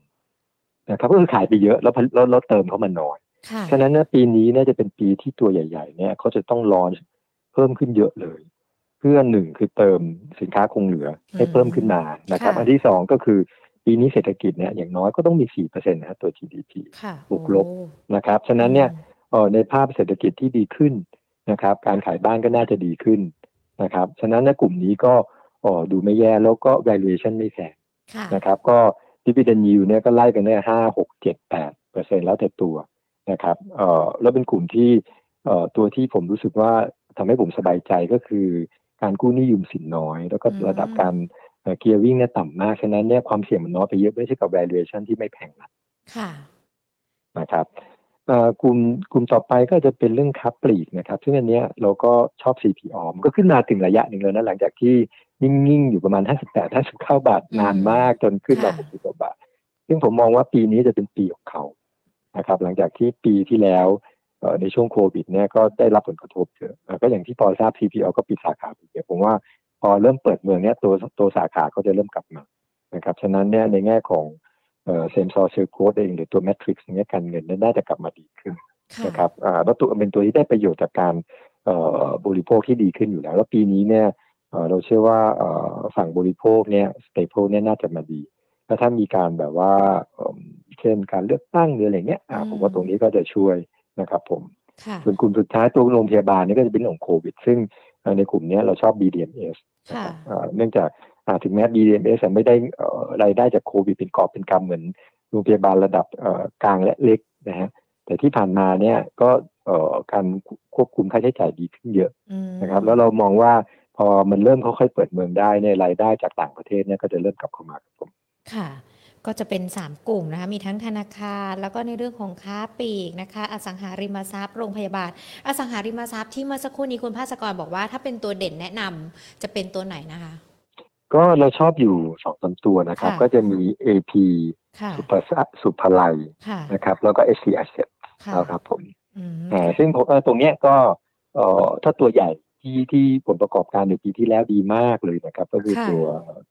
นะครับก็คือขายไปเยอะแล้วแล้วแล้วเติมเข้ามาน้อยค่ะ ฉะนั้นเนี่ยปีนี้เนี่ยจะเป็นปีที่ตัวใหญ่ ๆ เนี่ยเขาจะต้องรอนเพิ่มขึ้นเยอะเลย เพื่อหนึ่งคือเติมสินค้าคงเหลือให้เพิ่มขึ้นมานะครับค่ะอันที่สองก็คือปีนี้เศรษฐกิจเนี่ยอย่างน้อยก็ต้องมีสี่เปอร์เซ็นต์นะตัว GDP ค่ะบวกลบโอ้นะครับ ฉะนั้นเนี่ยเอ่อในภาพเศรษฐกิจที่ดีขึ้นนะครับ การขายบ้านก็น่าจะดีขึ้นนะครับ ฉะนั้นในกลุ่มนี้ก็เอ่อดูไม่แย่แล้วก็ valuation ไม่แพงค่ะนะครับ ก็ dividend yield เนี่ยก็ไล่กันได้ห้าหกเจ็ดแปดเป10%แล้วแต่ตัว นะครับเอ่อแล้วเป็นกลุ่มที่เอ่อตัวที่ผมรู้สึกว่าทำให้ผมสบายใจก็คือการกู้หนี้ยืมสินน้อย แล้วก็อืมระดับการเกียร์วิ่งเนี่ยต่ำมากฉะนั้นเนี่ยความเสี่ยงมันน้อยไปเยอะไม่ใช่กับ valuation ที่ไม่แพงนักค่ะนะครับเอ่อกลุ่มกลุ่มต่อไปก็จะเป็นเรื่องค้าปลีกนะครับ ซึ่งอันเนี้ยเราก็ชอบ CPO มันก็ขึ้นมาถึงระยะหนึ่งแล้วนะหลังจากที่นิ่ง ๆ อยู่ประมาณ 58 59 บาทอืมนานมากจนขึ้นมาค่ะ60กว่าบาท ซึ่งผมมองว่าปีนี้จะเป็นปีของเขา นะครับ หลังจากที่ปีที่แล้วเอ่อในช่วงโควิดเนี่ยก็ได้รับผลกระทบเยอะเอ่อก็อย่างที่พอทราบ CPALL ก็ปิดสาขาไปเยอะผมว่าพอเริ่มเปิดเมืองเนี่ยตัวตัวสาขาก็จะเริ่มกลับมานะครับฉะนั้นเนี่ยในแง่ของเอ่อ same store sales growth เองหรือตัว metrics เนี้ยการเงินเนี่ยน่าจะกลับมาดีขึ้นค่ะนะครับอ่าแล้วตัวเป็นตัวที่ได้ประโยชน์จากการเอ่อบริโภคที่ดีขึ้นอยู่แล้ว แล้วปีนี้เนี่ยเอ่อเราเชื่อว่าเอ่อฝั่งบริโภคเนี่ย staple เนี่ยน่าจะมาดี แล้วถ้ามีการแบบว่า เอิ่มเช่นการเลือกตั้งหรืออะไรเงี้ยอ่าอืมผมว่าตรงนี้ก็จะช่วยนะครับผมค่ะส่วนกลุ่มสุดท้ายตัวโรงพยาบาลเนี่ยก็จะเป็นเรื่องของโควิด ซึ่งเอ่อในกลุ่มเนี้ยเราชอบ BDMS นะค่ะครับอ่าเนื่องจากอ่าถึงแม้ BDMS จะไม่ได้เอ่อรายได้จากโควิดเป็นกอบเป็นกำเหมือนโรงพยาบาลระดับเอ่อกลางและเล็กนะฮะแต่ที่ผ่านมาเนี่ยก็เอ่อการควบคุมค่าใช้จ่ายดีขึ้นเยอะอืมนะครับ แล้วเรามองว่าพอมันเริ่มค่อยๆเปิดเมืองได้เนี่ยรายได้จากต่างประเทศเนี่ยก็จะเริ่มกลับเข้ามาครับผมค่ะ ก็จะเป็น 3 กลุ่มนะคะ มีทั้งธนาคาร แล้วก็ในเรื่องของค้าปลีกนะคะ อสังหาริมทรัพย์ โรงพยาบาล อสังหาริมทรัพย์ที่เมื่อสักครู่นี้คุณภาสกรบอกว่า ถ้าเป็นตัวเด่นแนะนำจะเป็นตัวไหนนะคะ ก็เราชอบอยู่สองสามตัวนะครับค่ะก็จะมี AP ค่ะสุภาสุภาลัยค่ะนะครับ แล้วก็ SC Asset ค่ะนะครับผมอืมอ่าซึ่งผมเอ่อตรงเนี้ยก็เอ่อถ้าตัวใหญ่ ที่ที่ผลประกอบการในปีที่แล้วดีมากเลยนะครับ ก็คือค่ะตัว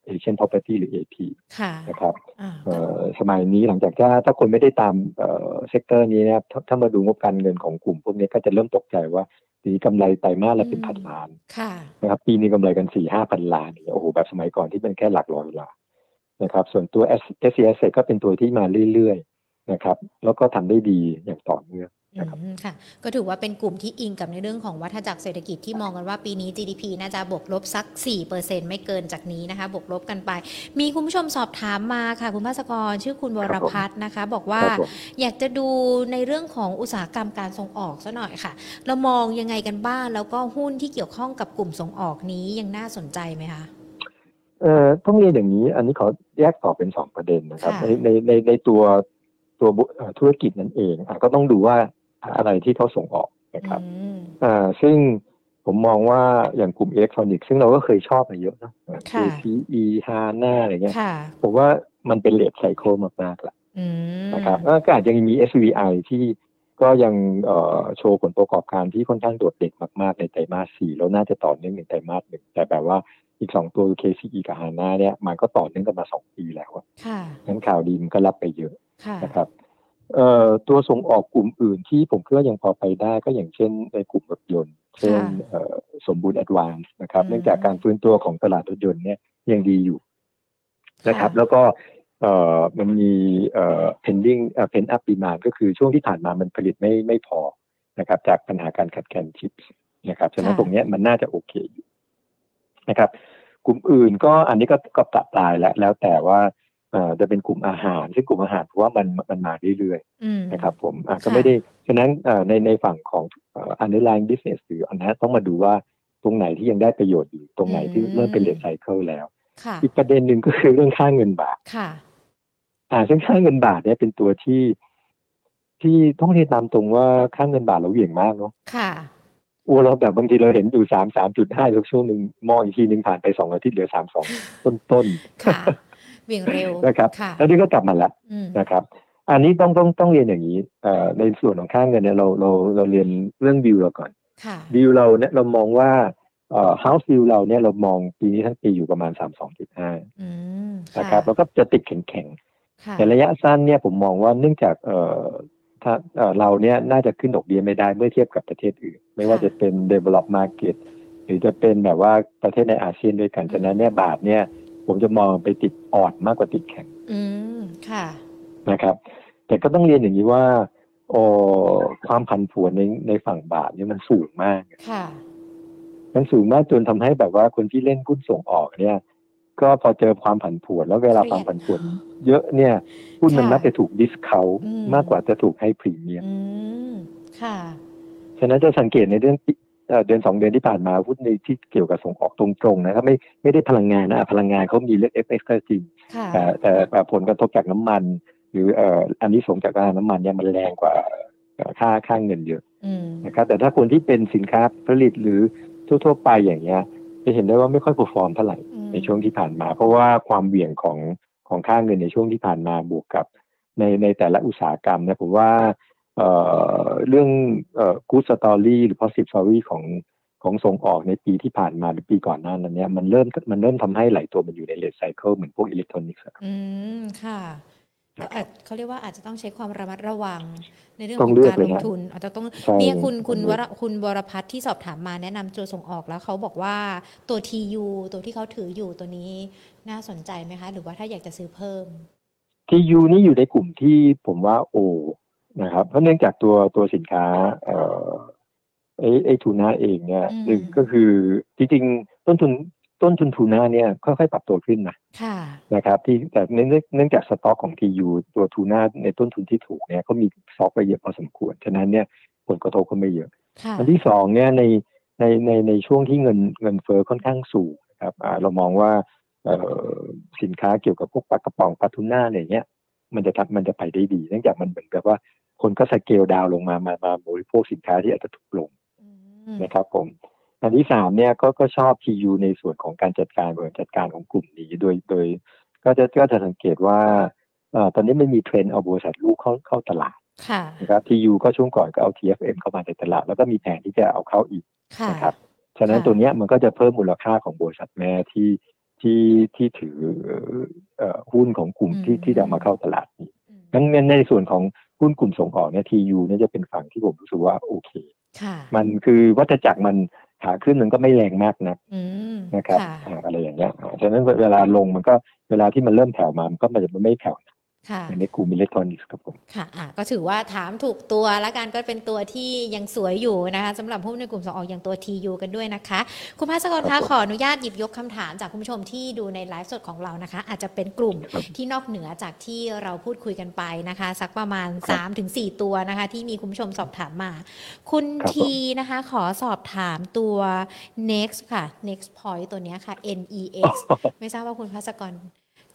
Asian Property หรือ AP ค่ะนะครับอ่าเอ่อสมัยนี้หลังจากถ้าถ้าคนไม่ได้ตามเอ่อ sector นี้นะครับถ้าถ้ามาดูงบการเงินของกลุ่มพวกนี้ก็จะเริ่มตกใจว่าปีนี้กำไรไตรมาสละเป็นพันล้านค่ะนะครับปีนี้กำไรกันสี่ห้าพันล้านเนี่ยโอ้โหแบบสมัยก่อนที่เป็นแค่หลักร้อยล้านนะครับ ส่วนตัว S S C S ก็เป็นตัวที่มาเรื่อยๆนะครับ แล้วก็ทำได้ดีอย่างต่อเนื่องนะ ครับอืมค่ะก็ถือว่าเป็นกลุ่มที่อิงกับในเรื่องของวัฏจักรเศรษฐกิจที่มองกันว่าปีนี้ GDP น่าจะบวกลบสัก 4%ไม่เกินจากนี้นะคะ บวกลบกันไป มีคุณผู้ชมสอบถามมาค่ะ คุณภาสกรชื่อคุณวรพัฒน์นะคะ บอกว่าครับผมอยากจะดูในเรื่องของอุตสาหกรรมการส่งออกซะหน่อยค่ะ เรามองยังไงกันบ้างแล้วก็หุ้นที่เกี่ยวข้องกับกลุ่มส่งออกนี้ยังน่าสนใจไหมคะเอ่อต้องเรียนอย่างนี้ อันนี้ขอแยกตอบเป็นสองประเด็นนะครับค่ะในในในในตัวตัวบุเอ่อธุรกิจนั่นเองอะก็ต้องดูว่า อะไรที่เขาส่งออกนะครับอืมอ่าซึ่งผมมองว่าอย่างกลุ่มอิเล็กทรอนิกส์ซึ่งเราก็เคยชอบมาเยอะนะค่ะ KCE HANA อะไรเงี้ยค่ะผมว่ามันเป็นเลทไซเคิลมากๆละอืมนะครับแล้วก็อาจจะยังมี SVI ที่ก็ยังเอ่อโชว์ผลประกอบการที่ค่อนข้างโดดเด่นมากๆ ในไตรมาสสี่แล้วน่าจะต่อเนื่องในไตรมาสหนึ่งแต่แบบว่าอีกสองตัว KCE กับ HANA เนี่ยมันก็ต่อเนื่องกันมาสองปีแล้วอะค่ะงั้นข่าวดีมันก็รับไปเยอะค่ะนะครับ เอ่อตัวส่งออกกลุ่มอื่นที่ผมคิดว่ายังพอไปได้ก็อย่างเช่นในกลุ่มรถยนต์ เช่นเอ่อสมบูรณ์แอดวานซ์นะครับอืมเนื่องจากการฟื้นตัวของตลาดรถยนต์เนี่ยยังดีอยู่นะครับค่ะแล้วก็เอ่อมันมีเอ่อ pending เอ่อ pent up demand ก็คือช่วงที่ผ่านมามันผลิตไม่ไม่พอนะครับ จากปัญหาการขัดแคลนชิปนะครับฉะนั้นค่ะตรงเนี้ยมันน่าจะโอเคอยู่นะครับ กลุ่มอื่นก็อันนี้ก็ก็ปรับปลายแล้วแล้วแต่ว่าเอ่อ จะเป็นกลุ่มอาหารซึ่งกลุ่มอาหารเพราะว่ามันมันมาเรื่อยๆอืมนะครับ ผมอะก็ค่ะไม่ได้ฉะนั้นเอ่อในในฝั่งของเอ่อ underlying business หรืออันนั้นต้องมาดูว่าตรงไหนที่ยังได้ประโยชน์อยู่ตรงไหนที่เริ่มเป็น rate cycle แล้วค่ะอีกประเด็นหนึ่งก็คือเรื่องค่าเงินบาทค่ะ อ่าซึ่งค่าเงินบาทเนี่ยเป็นตัวที่ ที่ต้องเรียนตามตรงว่าค่าเงินบาทเราเหวี่ยงมากเนาะค่ะโอ้เราแบบบางทีเราเห็นอยู่สามสามจุดห้าสักช่วงหนึ่งมองอีกทีหนึ่งผ่านไปสองอาทิตย์เหลือสามสองต้นต้น ๆค่ะเบี่ยงเร็วนะครับค่ะแล้วนี่ก็กลับมาแล้วอืมนะครับ อันนี้ต้องต้องต้องเรียนอย่างนี้เอ่อในส่วนของค่าเงินเนี่ยเราเราเราเรียนเรื่องวิวเราก่อนค่ะวิวเราเนี่ยเรามองว่าเอ่อ house view เราเนี่ยเรามองปีนี้ทั้งปีอยู่ประมาณ 32.5อืมนะครับแล้วก็จะติดแข็งค่ะๆแต่ระยะสั้นเนี่ยผมมองว่าเนื่องจากเอ่อถ้าเอ่อเราเนี่ยน่าจะขึ้นดอกเบี้ยไม่ได้เมื่อเทียบกับประเทศอื่น ไม่ว่าจะเป็น develop market หรือจะเป็นแบบว่าประเทศในอาเซียนด้วยกันฉะนั้นเนี่ยบาทเนี่ย ผมจะมองไปติดอ่อนมากกว่าติดแข็ง อืมค่ะนะครับ แต่ก็ต้องเรียนอย่างนี้ว่าโอ้ความผันผวนในในฝั่งบาทเนี่ยมันสูงมากค่ะมันสูงมากจนทำให้แบบว่าคนที่เล่นหุ้นส่งออกเนี่ย ก็พอเจอความผันผวนแล้วเวลาความผันผวนเยอะเนี่ยหุ้นมันค่ะมักจะถูกดิสเคาอืมมากกว่าจะถูกให้พรีเมียมอืมค่ะฉะนั้นจะสังเกตในเรื่อง เอ่อเดือนสองเดือนที่ผ่านมาหุ้นในที่เกี่ยวกับส่งออกตรงๆนะครับไม่ไม่ได้พลังงานนะพลังงานเขามีเรื่อง FX ก็จริงค่ะแต่แต่แต่ผลกระทบจากน้ำมัน หรือเอ่ออันนี้ส่งส์จากการน้ำมันเนี่ยมันแรงกว่าเอ่อค่าค่าเงินเยอะอืมนะครับแต่ถ้าคนที่เป็นสินค้าผลิตหรือทั่วๆไปอย่างเงี้ยจะเห็นได้ว่าไม่ค่อย perform เท่าไหร่อืมในช่วงที่ผ่านมา เพราะว่าความเหวี่ยงของของค่าเงินในช่วงที่ผ่านมาบวกกับในในแต่ละอุตสาหกรรมเนี่ยผมว่า เอ่อเรื่องเอ่อ good story หรือ positive story ของของส่งออกในปีที่ผ่านมาหรือปีก่อนหน้านั้นเนี่ยมันเริ่มมันเริ่มทำให้หลายตัวมันอยู่ใน late cycle เหมือนพวกอิเล็กทรอนิกส์ครับอืมค่ะก็อาจเขาเรียกว่าอาจจะต้องใช้ความระมัดระวังในเรื่องของการลงทุน ต้อองงเลือกเลยนะอาจจะต้องใช่เนี่ยคุณคุณต้องวเลือกรคุณวรพัฒน์ที่สอบถามมาแนะนำตัวส่งออกแล้วเขาบอกว่าตัว TU ตัวที่เขาถืออยู่ตัวนี้น่าสนใจไหมคะ หรือว่าถ้าอยากจะซื้อเพิ่ม TU นี่อยู่ในกลุ่มที่ผมว่าโอ นะครับ เพราะเนื่องจากตัวตัวสินค้า เอ่อไอไอทูน่าเองเนี่ยอืม หนึ่งก็คือจริงๆต้นทุนต้นทุนทูน่าเนี่ยค่อยๆปรับตัวขึ้นนะค่ะ นะครับ ที่แต่เนื่องเนื่องจากสต็อกของ TU ตัวทูน่าในต้นทุนที่ถูกเนี่ยเขามีสต็อกไปเยอะพอสมควรฉะนั้นเนี่ยผลกระทบก็ไม่เยอะ ค่ะ อันที่สองเนี่ยในในในในช่วงที่เงินเงินเฟ้อค่อนข้างสูงนะครับอ่าเรามองว่าเอ่อสินค้าเกี่ยวกับพวกปลากระป๋องปลาทูน่าอะไรเงี้ยมันจะทำมันจะไปได้ดี เนื่องจากมันเหมือนกับว่า คนก็สเกลดาวน์ลงมามามาบริโภคสินค้าที่อาจจะถูกลงอืมนะครับผมอันที่สามเนี่ยก็ก็ชอบ TU ในส่วนของการจัดการบริหารจัดการของกลุ่มนี้ โดยโดย ก็จะก็จะสังเกตว่าเอ่อตอนนี้มันมีเทรนด์เอาบริษัทลูกเข้าเข้าตลาดค่ะนะครับ TU ก็ช่วงก่อนก็เอา TFM เข้ามาในตลาด แล้วก็มีแผนที่จะเอาเข้าอีกค่ะนะครับฉะนั้นค่ะตัวเนี้ยมันก็จะเพิ่มมูลค่าของบริษัทแม่ที่ที่ที่ถือเอ่อหุ้นของกลุ่มที่ที่จะมาเข้าตลาดนี้อืมดังนั้นในส่วนของ หุ้นกลุ่มส่งออกเนี่ย TU เนี่ยจะเป็นฝั่งที่ผมรู้สึกว่าโอเคค่ะมันคือวัฏจักรมันขาขึ้นมันก็ไม่แรงมากนะอืมนะครับค่ะอ่าอะไรอย่างเงี้ยอ่าฉะนั้นเวลาลงมันก็เวลาที่มันเริ่มแผ่วมามันก็มันจะไม่แผ่วนะค่ะ ในกลุ่มอิเล็กทรอนิกส์ครับผมค่ะอะก็ถือว่าถามถูกตัวแล้วกันก็เป็นตัวที่ยังสวยอยู่นะคะสำหรับหุ้นในกลุ่มส่งออกอย่างตัว TU กันด้วยนะคะ คุณภาสกรครัคะบผมขออนุญาตหยิบยกคำถามจากคุณผู้ชมที่ดูในไลฟ์สดของเรานะคะ อาจจะเป็นกลุ่มครับที่นอกเหนือจากที่เราพูดคุยกันไปนะคะ สักประมาณครับ3-4 ตัวนะคะ ที่มีคุณผู้ชมสอบถามมา คุณครับผมทีนะคะ ขอสอบถามตัว next ค่ะ next point ตัวเนี้ยค่ะ NEX ไม่ทราบว่าคุณภาสกร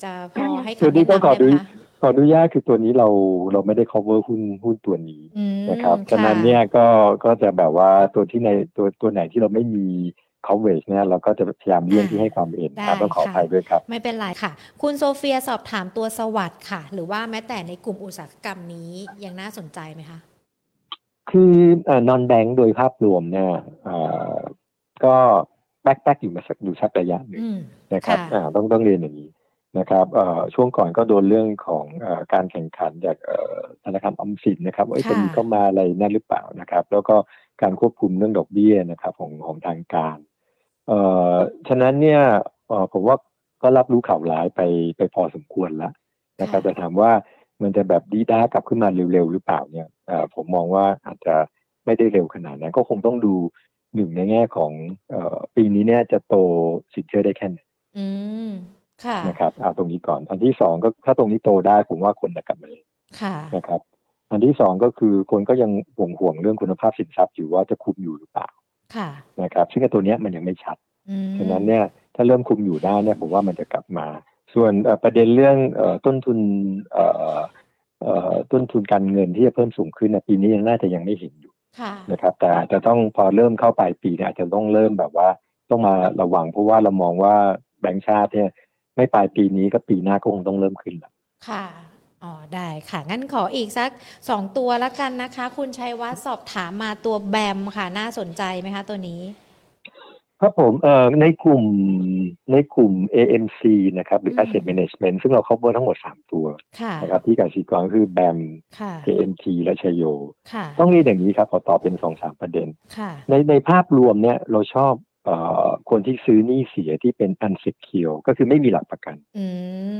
จะพอให้ตัวคำนี้แนะก็นำขอได้ดูไหมคะข ออนุญาตคือตัวนี้เราเราไม่ได้ cover หุ้นหุ้นตัวนี้อืมนะครับฉะนั้นค่ะเนี่ยก็ก็จะแบบว่าตัวที่ในตัวตัวไหนที่เราไม่มี coverage เนี่ยเราก็จะพยายามเลี่ยงที่ให้ความเห็นนะครับได้ต้องขออค่ะภัยด้วยครับ ไม่เป็นไรค่ะ คุณโซเฟียสอบถามตัวสวัสด์ค่ะ หรือว่าแม้แต่ในกลุ่มอุตสาหกรรมนี้ยังน่าสนใจไหมคะ คือเอ่อ non-bank โดยภาพรวมเนี่ยเอ่อก็ lag lag อยู่มาสักอยู่สักระยะหนึ่งอืมนะครับค่ะอ่าต้องต้องเรียนอย่างนี้ นะครับเอ่อช่วงก่อนก็โดนเรื่องของเอ่อการแข่งขันจากเอ่อธนาคารออมสินนะครับว่าเอ้ยค่ะจะมีเข้ามาอะไรนั่นหรือเปล่านะครับ แล้วก็การควบคุมเรื่องดอกเบี้ยนะครับของของทางการเอ่อฉะนั้นเนี่ยเอ่อผมว่าก็รับรู้ข่าวร้ายไปไปพอสมควรแล้วนะครับแต่ถามว่ามันจะแบบดีด้ากลับขึ้นมาเร็วๆหรือเปล่าเนี่ยเอ่อผมมองว่าอาจจะไม่ได้เร็วขนาดนั้นก็คงต้องดูหนึ่งในแง่ของเอ่อปีนี้เนี่ยจะโตสินเชื่อได้แค่ไหนอืมค่ะ นะครับเอาตรงนี้ก่อน อันที่สองก็ถ้าตรงนี้โตได้ผมว่าคนจะกลับมาเล่นค่ะนะครับ อันที่สองก็คือคนก็ยังห่วงห่วงเรื่องคุณภาพสินทรัพย์อยู่ว่าจะคุมอยู่หรือเปล่าค่ะนะครับ ซึ่งไอ้ตัวเนี้ยมันยังไม่ชัดอืมฉะนั้นเนี่ยถ้าเริ่มคุมอยู่ได้เนี่ยผมว่ามันจะกลับมา ส่วนเอ่อประเด็นเรื่องเอ่อต้นทุนเอ่อเอ่อต้นทุนการเงินที่จะเพิ่มสูงขึ้นนะปีนี้ยังน่าจะยังไม่เห็นอยู่ค่ะนะครับ แต่อาจจะต้องพอเริ่มเข้าปลายปีเนี่ยอาจจะต้องเริ่มแบบว่าต้องมาระวังเพราะว่าเรามองว่าแบงก์ชาติเนี่ย ไม่ปลายปีนี้ก็ปีหน้าก็คงต้องเริ่มขึ้นแล้วค่ะอ๋อได้ค่ะ งั้นขออีกสักสองตัวแล้วกันนะคะ คุณชัยวัฒน์สอบถามมาตัวแบมค่ะน่าสนใจไหมคะตัวนี้ ครับผมเอ่อในกลุ่มในกลุ่ม AMC นะครับ หรืออืม Asset Management ซึ่งเรา cover ทั้งหมด 3 ตัวค่ะนะครับที่กสิกรก็คือแบมค่ะ AMT และชโยค่ะต้องเรียนอย่างนี้ครับขอตอบเป็นสองสามประเด็นค่ะในในภาพรวมเนี่ยเราชอบเอ่อ คนที่ซื้อหนี้เสียที่เป็น unsecured ก็คือไม่มีหลักประกันอื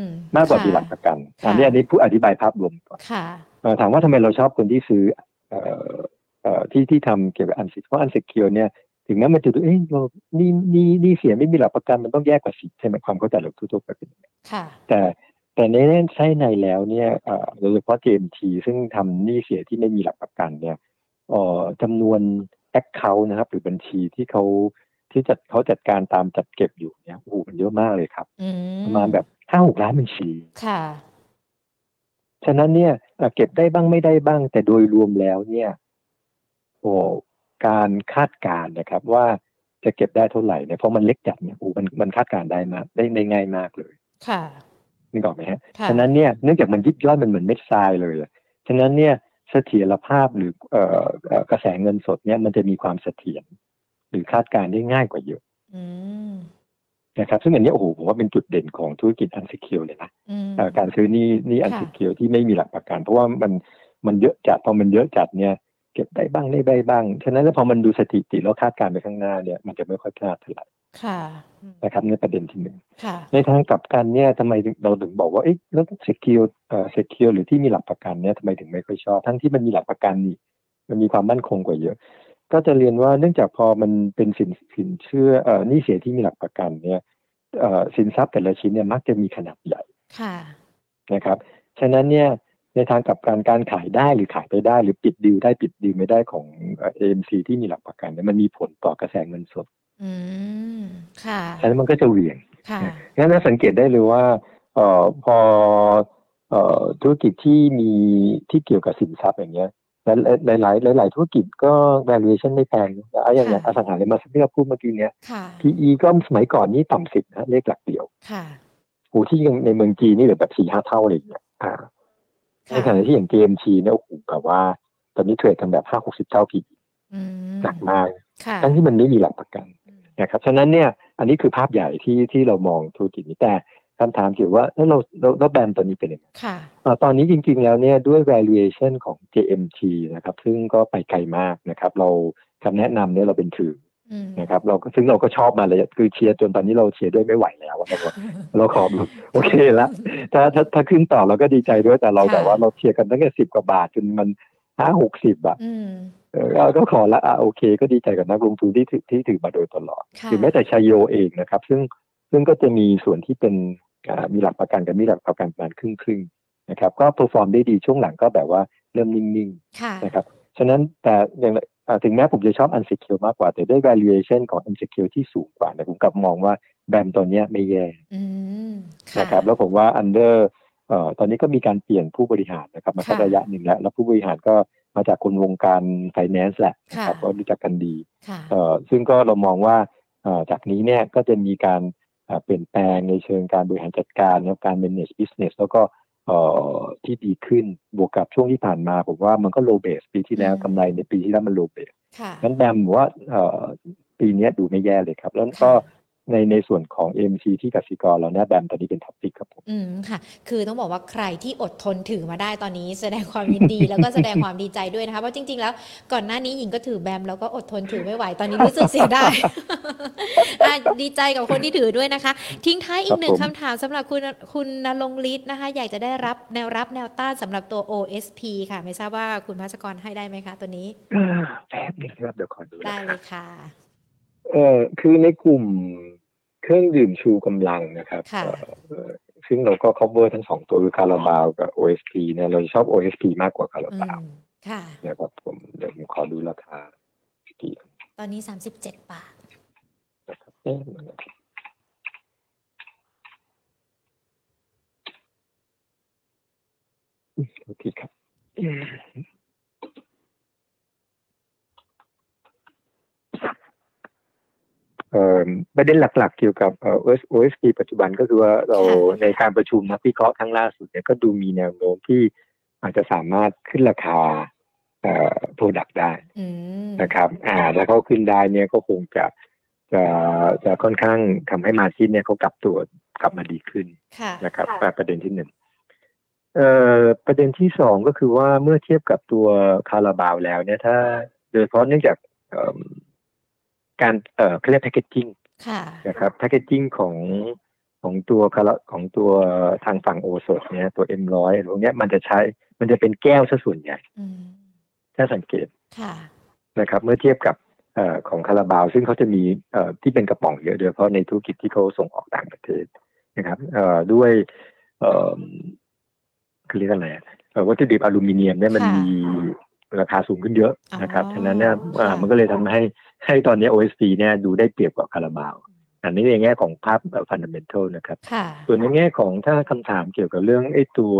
มมากกว่าค่ะมีหลักประกันค่ะอันนี้อันนี้ผู้อธิบายภาพรวมก่อนค่ะเอ่อถามว่าทำไมเราชอบคนที่ซื้อเอ่อเอ่อที่ที่ทำเกี่ยวกับ unsecured เพราะ unsecured เนี่ยถึงแม้มันจะดูเอ้ยเรานี่นี่นี่เสียไม่มีหลักประกันมันต้องแยกกว่าสิใช่ไหมความเข้าใจเราทั่วๆไปเป็นอย่างนั้นค่ะแต่แต่ในแน่ใช่ในแล้วเนี่ยเอ่อโดยเฉพาะ JMT ซึ่งทำหนี้เสียที่ไม่มีหลักประกันเนี่ยเอ่อจำนวนแอคเคาท์นะครับ หรือบัญชีที่เขา ที่จัดเขาจัดการตามจัดเก็บอยู่เนี่ยโอ้โหมันเยอะมากเลยครับอืมประมาณแบบห้าหกล้านบัญชีค่ะ ฉะนั้นเนี่ยเอ่อเก็บได้บ้างไม่ได้บ้าง แต่โดยรวมแล้วเนี่ย โอ้การคาดการณ์นะครับ ว่าจะเก็บได้เท่าไหร่เนี่ยเพราะมันเล็กจัดเนี่ยโอ้มันมันคาดการณ์ได้มากได้ได้ง่ายมากเลย ค่ะนึกออกไหมฮะค่ะฉะนั้นเนี่ยเนื่องจากมันยิบย่อยมันเหมือนเม็ดทรายเลยอะฉะนั้นเนี่ยเสถียรภาพหรือเอ่อเอ่อกระแสเงินสดเนี่ยมันจะมีความเสถียร หรือคาดการณ์ได้ง่ายกว่าเยอะอืมนะครับ ซึ่งอันเนี้ยโอ้โหผมว่าเป็นจุดเด่นของธุรกิจอัน e ค u r e เลยนะอืมเอ่อการซื้อนี่นี่ unsecure ค่ะที่ไม่มีหลักประกัน เพราะว่ามันมันเยอะจัดพอมันเยอะจัดเนี่ย เก็บได้บ้างได้ได้บ้างฉะนั้นแล้วพอมันดูสถิติแล้วคาดการณ์ไปข้างหน้าเนี่ยมันจะไม่ค่อยพลาดเท่าไหร่ค่ะอืมนะครับในประเด็นที่หนึ่งค่ะในทางกลับกันเนี่ยทำไมถึงเราถึงบอกว่าเอ๊ะแล้ว secure เอ่อ secure หรือที่มีหลักประกันเนี่ยทำไมถึงไม่ค่อยชอบ ทั้งที่มันมีหลักประกันนี่มันมีความมั่นคงกว่าเยอะ ก็จะเรียนว่าเนื่องจากพอมันเป็นสินสินเชื่อเอ่อหนี้เสียที่มีหลักประกันเนี่ยเอ่อสินทรัพย์แต่ละชิ้นเนี่ยมักจะมีขนาดใหญ่ค่ะนะครับฉะนั้นเนี่ยในทางกลับการการขายได้หรือขายไปได้ หรือปิดดีลได้ปิดดีลไม่ได้ของเอ่อ็มซีที่มีหลักประกันเนี่ยมันมีผลต่อกระแสเงินสดอืมค่ะฉะนั้นมันก็จะเหวี่ยงค่ะงั้นน่าสังเกตได้เลยว่าเอ่อพอเอ่อธุรกิจที่มีที่เกี่ยวกับสินทรัพย์อย่างเงี้ย หลายหลายหลายหลายๆธุรกิจก็ valuation ไม่แพงนะอะอย่างอย่างอค่ะสังหาริมทรัพย์ที่เราพูดเมื่อกี้เนี้ยค่ะ PE ก็สมัยก่อนนี่ต่ำสิบนะเลขหลักเดียวค่ะโอ้ที่ในเมืองจีนนี่เหลือแบบสี่ห้าเท่าอะไรอย่างเงี้ยอ่าในค่ะขณะที่อย่าง JMT เนี่ยโอ้โหแบบว่า ตอนนี้เทรดกันแบบห้าหกสิบเท่า PE อืมหนักมากค่ะทั้งที่มันไม่มีหลักประกันอืมนะครับฉะนั้นเนี่ยอันนี้คือภาพใหญ่ที่ที่เรามองธุรกิจนี้แต่ คำถามคือว่าแล้วเราเราเราแบรนด์ตัวนี้เป็นยังไงค่ะอ่าตอนนี้จริงๆแล้วเนี่ยด้วย valuation ของ JMT นะครับ ซึ่งก็ไปไกลมากนะครับ เราคำแนะนำเนี่ยเราเป็นถืออืมนะครับ เราก็ซึ่งเราก็ชอบมาเลยคือเชียร์จนตอนนี้เราเชียร์ด้วยไม่ไหวแล้วอะเราเราขอดูโอเคละถ้าถ้าถ้าขึ้นต่อเราก็ดีใจด้วยแต่เราค่ะแต่ว่าเราเชียร์กันตั้งแต่สิบกว่าบาทจนมันห้าหกสิบอะอืมเออเราก็ขอละอะโอเค ก็ดีใจกับนักลงทุนที่ถือที่ถือมาโดยตลอดค่ะหรือแม้แต่ชายโยเองนะครับ ซึ่ง ซึ่งก็จะมีส่วนที่เป็นอ่ามีหลักประกันกับมีหลักประกันประมาณครึ่งครึ่งๆนะครับ ก็ perform ได้ดีช่วงหลังก็แบบว่าเริ่มนิ่งค่ะๆนะครับฉะนั้นแต่อย่างไรอ่าถึงแม้ผมจะชอบ unsecure มากกว่า แต่ด้วย valuation ของ unsecure ที่สูงกว่าเนี่ยผมกลับมองว่าแบรนด์ตัวเนี้ยไม่แย่อืมค่ะนะครับแล้วผมว่า under เอ่อตอนนี้ก็มีการเปลี่ยนผู้บริหารนะครับมาสักค่ะระยะหนึ่งแล้ว แล้วผู้บริหารก็มาจากคนวงการ finance แหละนะครับค่ะก็รู้จักกันดีค่ะเอ่อซึ่งก็เรามองว่าเอ่อจากนี้เนี่ยก็จะมีการ เอ่อเปลี่ยนแปลงในเชิงการบริหารจัดการนะครับการ manage business แล้วก็เอ่อที่ดีขึ้นบวกกับช่วงที่ผ่านมาผมว่ามันก็ low base ปีที่แล้วอืมกำไรในปีที่แล้วมัน low base ค่ะงั้นแบมผมว่าเอ่อปีเนี้ยดูไม่แย่เลยครับ แล้วก็ค่ะ ในในส่วนของ AMC ที่กสิกรเราเนี่ยแบมตอนนี้เป็นท็อปปิกครับผมอืมค่ะ คือต้องบอกว่าใครที่อดทนถือมาได้ตอนนี้แสดงความยินดี แล้วก็แสดงความดีใจด้วยนะคะ เพราะจริง ๆ แล้วก่อนหน้านี้หญิงก็ถือแบมแล้วก็อดทนถือไม่ไหวตอนนี้รู้สึกเสียดายอะดีใจกับคนที่ถือด้วยนะคะ ทิ้งท้ายอีกหนึ่งครับผมคำถามสำหรับคุณคุณนรงค์ฤทธิ์นะคะ อยากจะได้รับแนวรับแนวต้านสำหรับตัว OSP ค่ะ ไม่ทราบว่าคุณพัชกรให้ได้ไหมคะ ตัวนี้อ่าแป๊บนึงครับเดี๋ยวขอดูได้นะคเลรับยค่ะ เออคือในกลุ่มเครื่องดื่มชูกำลังนะครับค่ะเอ่อเอ่อซึ่งเราก็ cover ทั้งสองตัวคือคาราบาวกับ OSP เนี่ยเราชอบ OSP มากกว่าคาราอืบาวม ค่ะ นะครับผมเดี๋ยวผมขอดูราคากี่ตอนนี้ 37 บาท นะครับเอ๊ะมันโอเคครับเอ่อ ประเด็นหลักๆ เกี่ยวกับเอ่อ OSP ปัจจุบันก็คือว่าเราค่ะในการประชุมนักวิเคราะห์ครั้งล่าสุดเนี่ยก็ดูมีแนวโน้มที่อาจจะสามารถขึ้นราคาเอ่อ product ได้อืมนะครับ อ่าแล้วเขาขึ้นได้เนี่ยก็คงจะจะจะค่อนข้างทำให้มาชินเนี่ยเขากลับตัวกลับมาดีขึ้นค่ะนะครับแปลประเด็นที่หนึ่งเอ่อประเด็นที่สองก็คือว่าเมื่อเทียบกับตัวคาราบาวแล้วเนี่ยถ้า โดยเฉพาะเนื่องจากเอิ่ม การเอ่อเขาเรียกแพคเกจจิ้งค่ะนะครับแพคเกจจิ้งของของตัวคาราของตัวทางฝั่งโอสดเนี่ยตัว M100 อะไรพวกเนี้ยมันจะใช้มันจะเป็นแก้วซะส่วนใหญ่อืมถ้าสังเกตค่ะนะครับ เมื่อเทียบกับเอ่อของคาราบาว ซึ่งเขาจะมีเอ่อที่เป็นกระป๋องเยอะโดยเฉพาะในธุรกิจที่เขาส่งออกต่างประเทศนะครับเอ่อด้วยเอ่อคือเรียกอะไรอะเอ่อวัตถุดิบอลูมิเนียมเนี่ยมันค่ะมี ราคาสูงขึ้นเยอะนะครับอ๋อฉะนั้นเนี่ยอ่าค่ะมันก็เลยทำให้ให้ตอนนี้ OSP เนี่ยดูได้เปรียบกว่าคาราบาว อันนี้ในแง่ของภาพฟันดัมเ n นทัลนะครับค่ะส่วนในแง่ของถ้าคำถามเกี่ยวกับเรื่องไอ้ตัว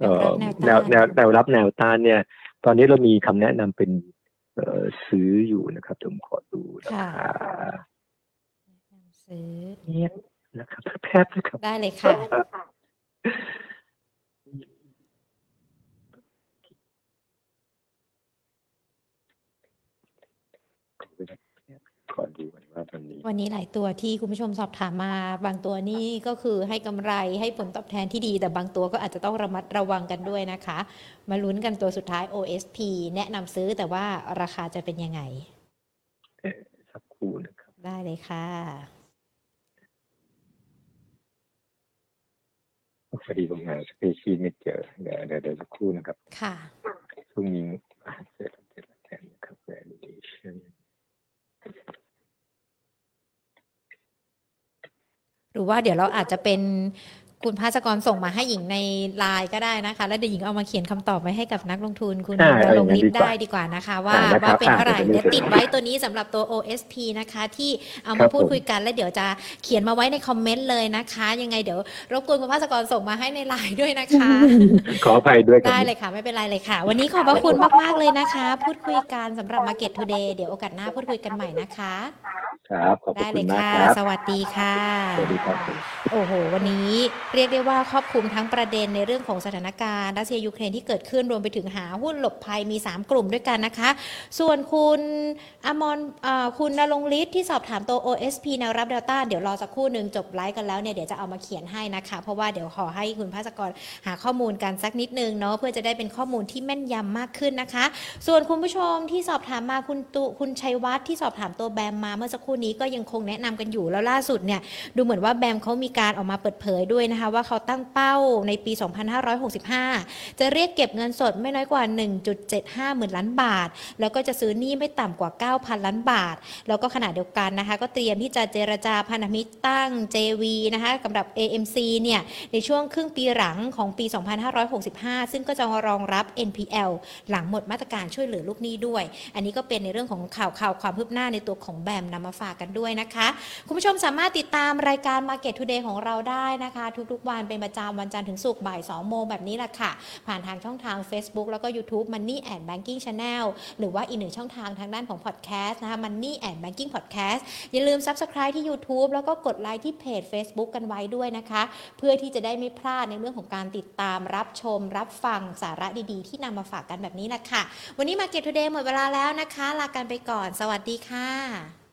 เอ่อแนแนววรับแนวต้านแนวแนวรับแนวต้านเนี่ย ตอนนี้เรามีคำแนะนำเป็นเอ่อซื้ออยู่นะครับผมขอดูราค่ะคาซื้อเนี่ยนะครับแพทย์นะครับได้เลยค่ะ ขอดูก่อนว่าตอนนี้ วันนี้หลายตัวที่คุณผู้ชมสอบถามมา บางตัวนี่ก็คือให้กำไรให้ผลตอบแทนที่ดี แต่บางตัวก็อาจจะต้องระมัดระวังกันด้วยนะคะ มาลุ้นกันตัวสุดท้าย OSP แนะนำซื้อแต่ว่าราคาจะเป็นยังไงสักครู่นะครับ ได้เลยค่ะพอดีผมหาสเปชีไม่เจอเดี๋ยวเดี๋ยวเดี๋ยวสักครู่นะครับ ค่ะช่วงนี้อ่าเสร็จแล้วเสร็จแล้วแทนนะครับ valuation รือว่าเดี๋ยวเราอาจจะเป็น คุณภาสกรส่งมาให้หญิงในไลน์ก็ได้นะคะ แล้วเดี๋ยวหญิงเอามาเขียนคำตอบไว้ให้กับนักลงทุน คุณอ่าดาลงอย่างนั้นฤทธิ์ดีกว่าได้ดีกว่านะคะ ว่าอ่านะครับว่าเป็นเท่าไหร่อ่าเดี๋ยวเดี๋ยวติดจะไว้ตัวนี้สำหรับตัว OSP นะคะ ที่เอาครัมาบพูดผมคุยกัน แล้วเดี๋ยวจะเขียนมาไว้ในคอมเมนต์เลยนะคะ ยังไงเดี๋ยวรบกวนคุณภาสกรส่งมาให้ในไลน์ด้วยนะคะ ขออภัยด้วยครับได้เลยค่ะ ไม่เป็นไรเลยค่ะ วันนี้ขอบพระคุณมากๆเลยนะคะ พูดคุยกันสำหรับ Market Today เดี๋ยวโอกาสหน้าพูดคุยกันใหม่นะคะ ครับขอบพได้ระเลคุยณมากค่ะครับสวัสดีค่ะสวัสดีครับผมโอ้โห วันนี้เรียกได้ว่าครอบคลุมทั้งประเด็นในเรื่องของสถานการณ์รัสเซียยูเครนที่เกิดขึ้นรวมไปถึงหาหุ้นหลบภัยมี 3 กลุ่มด้วยกันนะคะ ส่วนคุณอมรเอ่อคุณนรงฤทธิ์ที่สอบถามตัว OSP แนวรับเดลต้าเดี๋ยวรอสักครู่หนึ่งจบไลฟ์กันแล้วเนี่ยเดี๋ยวจะเอามาเขียนให้นะคะ เพราะว่าเดี๋ยวขอให้คุณภาสกรหาข้อมูลกันสักนิดนึงเนาะเพื่อจะได้เป็นข้อมูลที่แม่นยำมากขึ้นนะคะ ส่วนคุณผู้ชมที่สอบถามมาคุณตุคุณชัยวัฒน์ที่สอบถามตัวแบมมาเมื่อสักครู่นี้ก็ยังคงแนะนำกันอยู่แล้วล่าสุดเนี่ยดูเหมือนว่าแบมเขามีการออกมาเปิดเผยด้วยนะคะ ว่าเขาตั้งเป้าในปี 2565 จะเรียกเก็บเงินสดไม่น้อยกว่า 1.75 หมื่นล้านบาท แล้วก็จะซื้อหนี้ไม่ต่ำกว่า 9,000 ล้านบาท แล้วก็ขณะเดียวกันนะคะ ก็เตรียมที่จะเจรจาพันธมิตรตั้ง JV นะคะสำหรับ AMC เนี่ยในช่วงครึ่งปีหลังของปี 2565 ซึ่งก็จะรองรับ NPL หลังหมดมาตรการช่วยเหลือลูกหนี้ด้วย อันนี้ก็เป็นในเรื่องของข่าวข่าวความคืบหน้าในตัวของแบมนำมาฝากกันด้วยนะคะ คุณผู้ชมสามารถติดตามรายการ Market Today ของเราได้นะคะ ทุกๆวันเป็นประจำวันจันทร์ถึงศุกร์บ่าย2โมงแบบนี้แหละค่ะ ผ่านทางช่องทาง Facebook แล้วก็ YouTube Money and Banking Channel หรือว่าอีกหนึ่งช่องทางทางด้านของ Podcast นะคะ Money and Banking Podcast อย่าลืม Subscribe ที่ YouTube แล้วก็กดไลค์ที่เพจ Facebook กันไว้ด้วยนะคะ เพื่อที่จะได้ไม่พลาดในเรื่องของการติดตามรับชม รับฟังสาระดีๆ ที่นำมาฝากกันแบบนี้แหละค่ะ วันนี้ Market Today หมดเวลาแล้วนะคะ ลากันไปก่อน สวัสดีค่ะ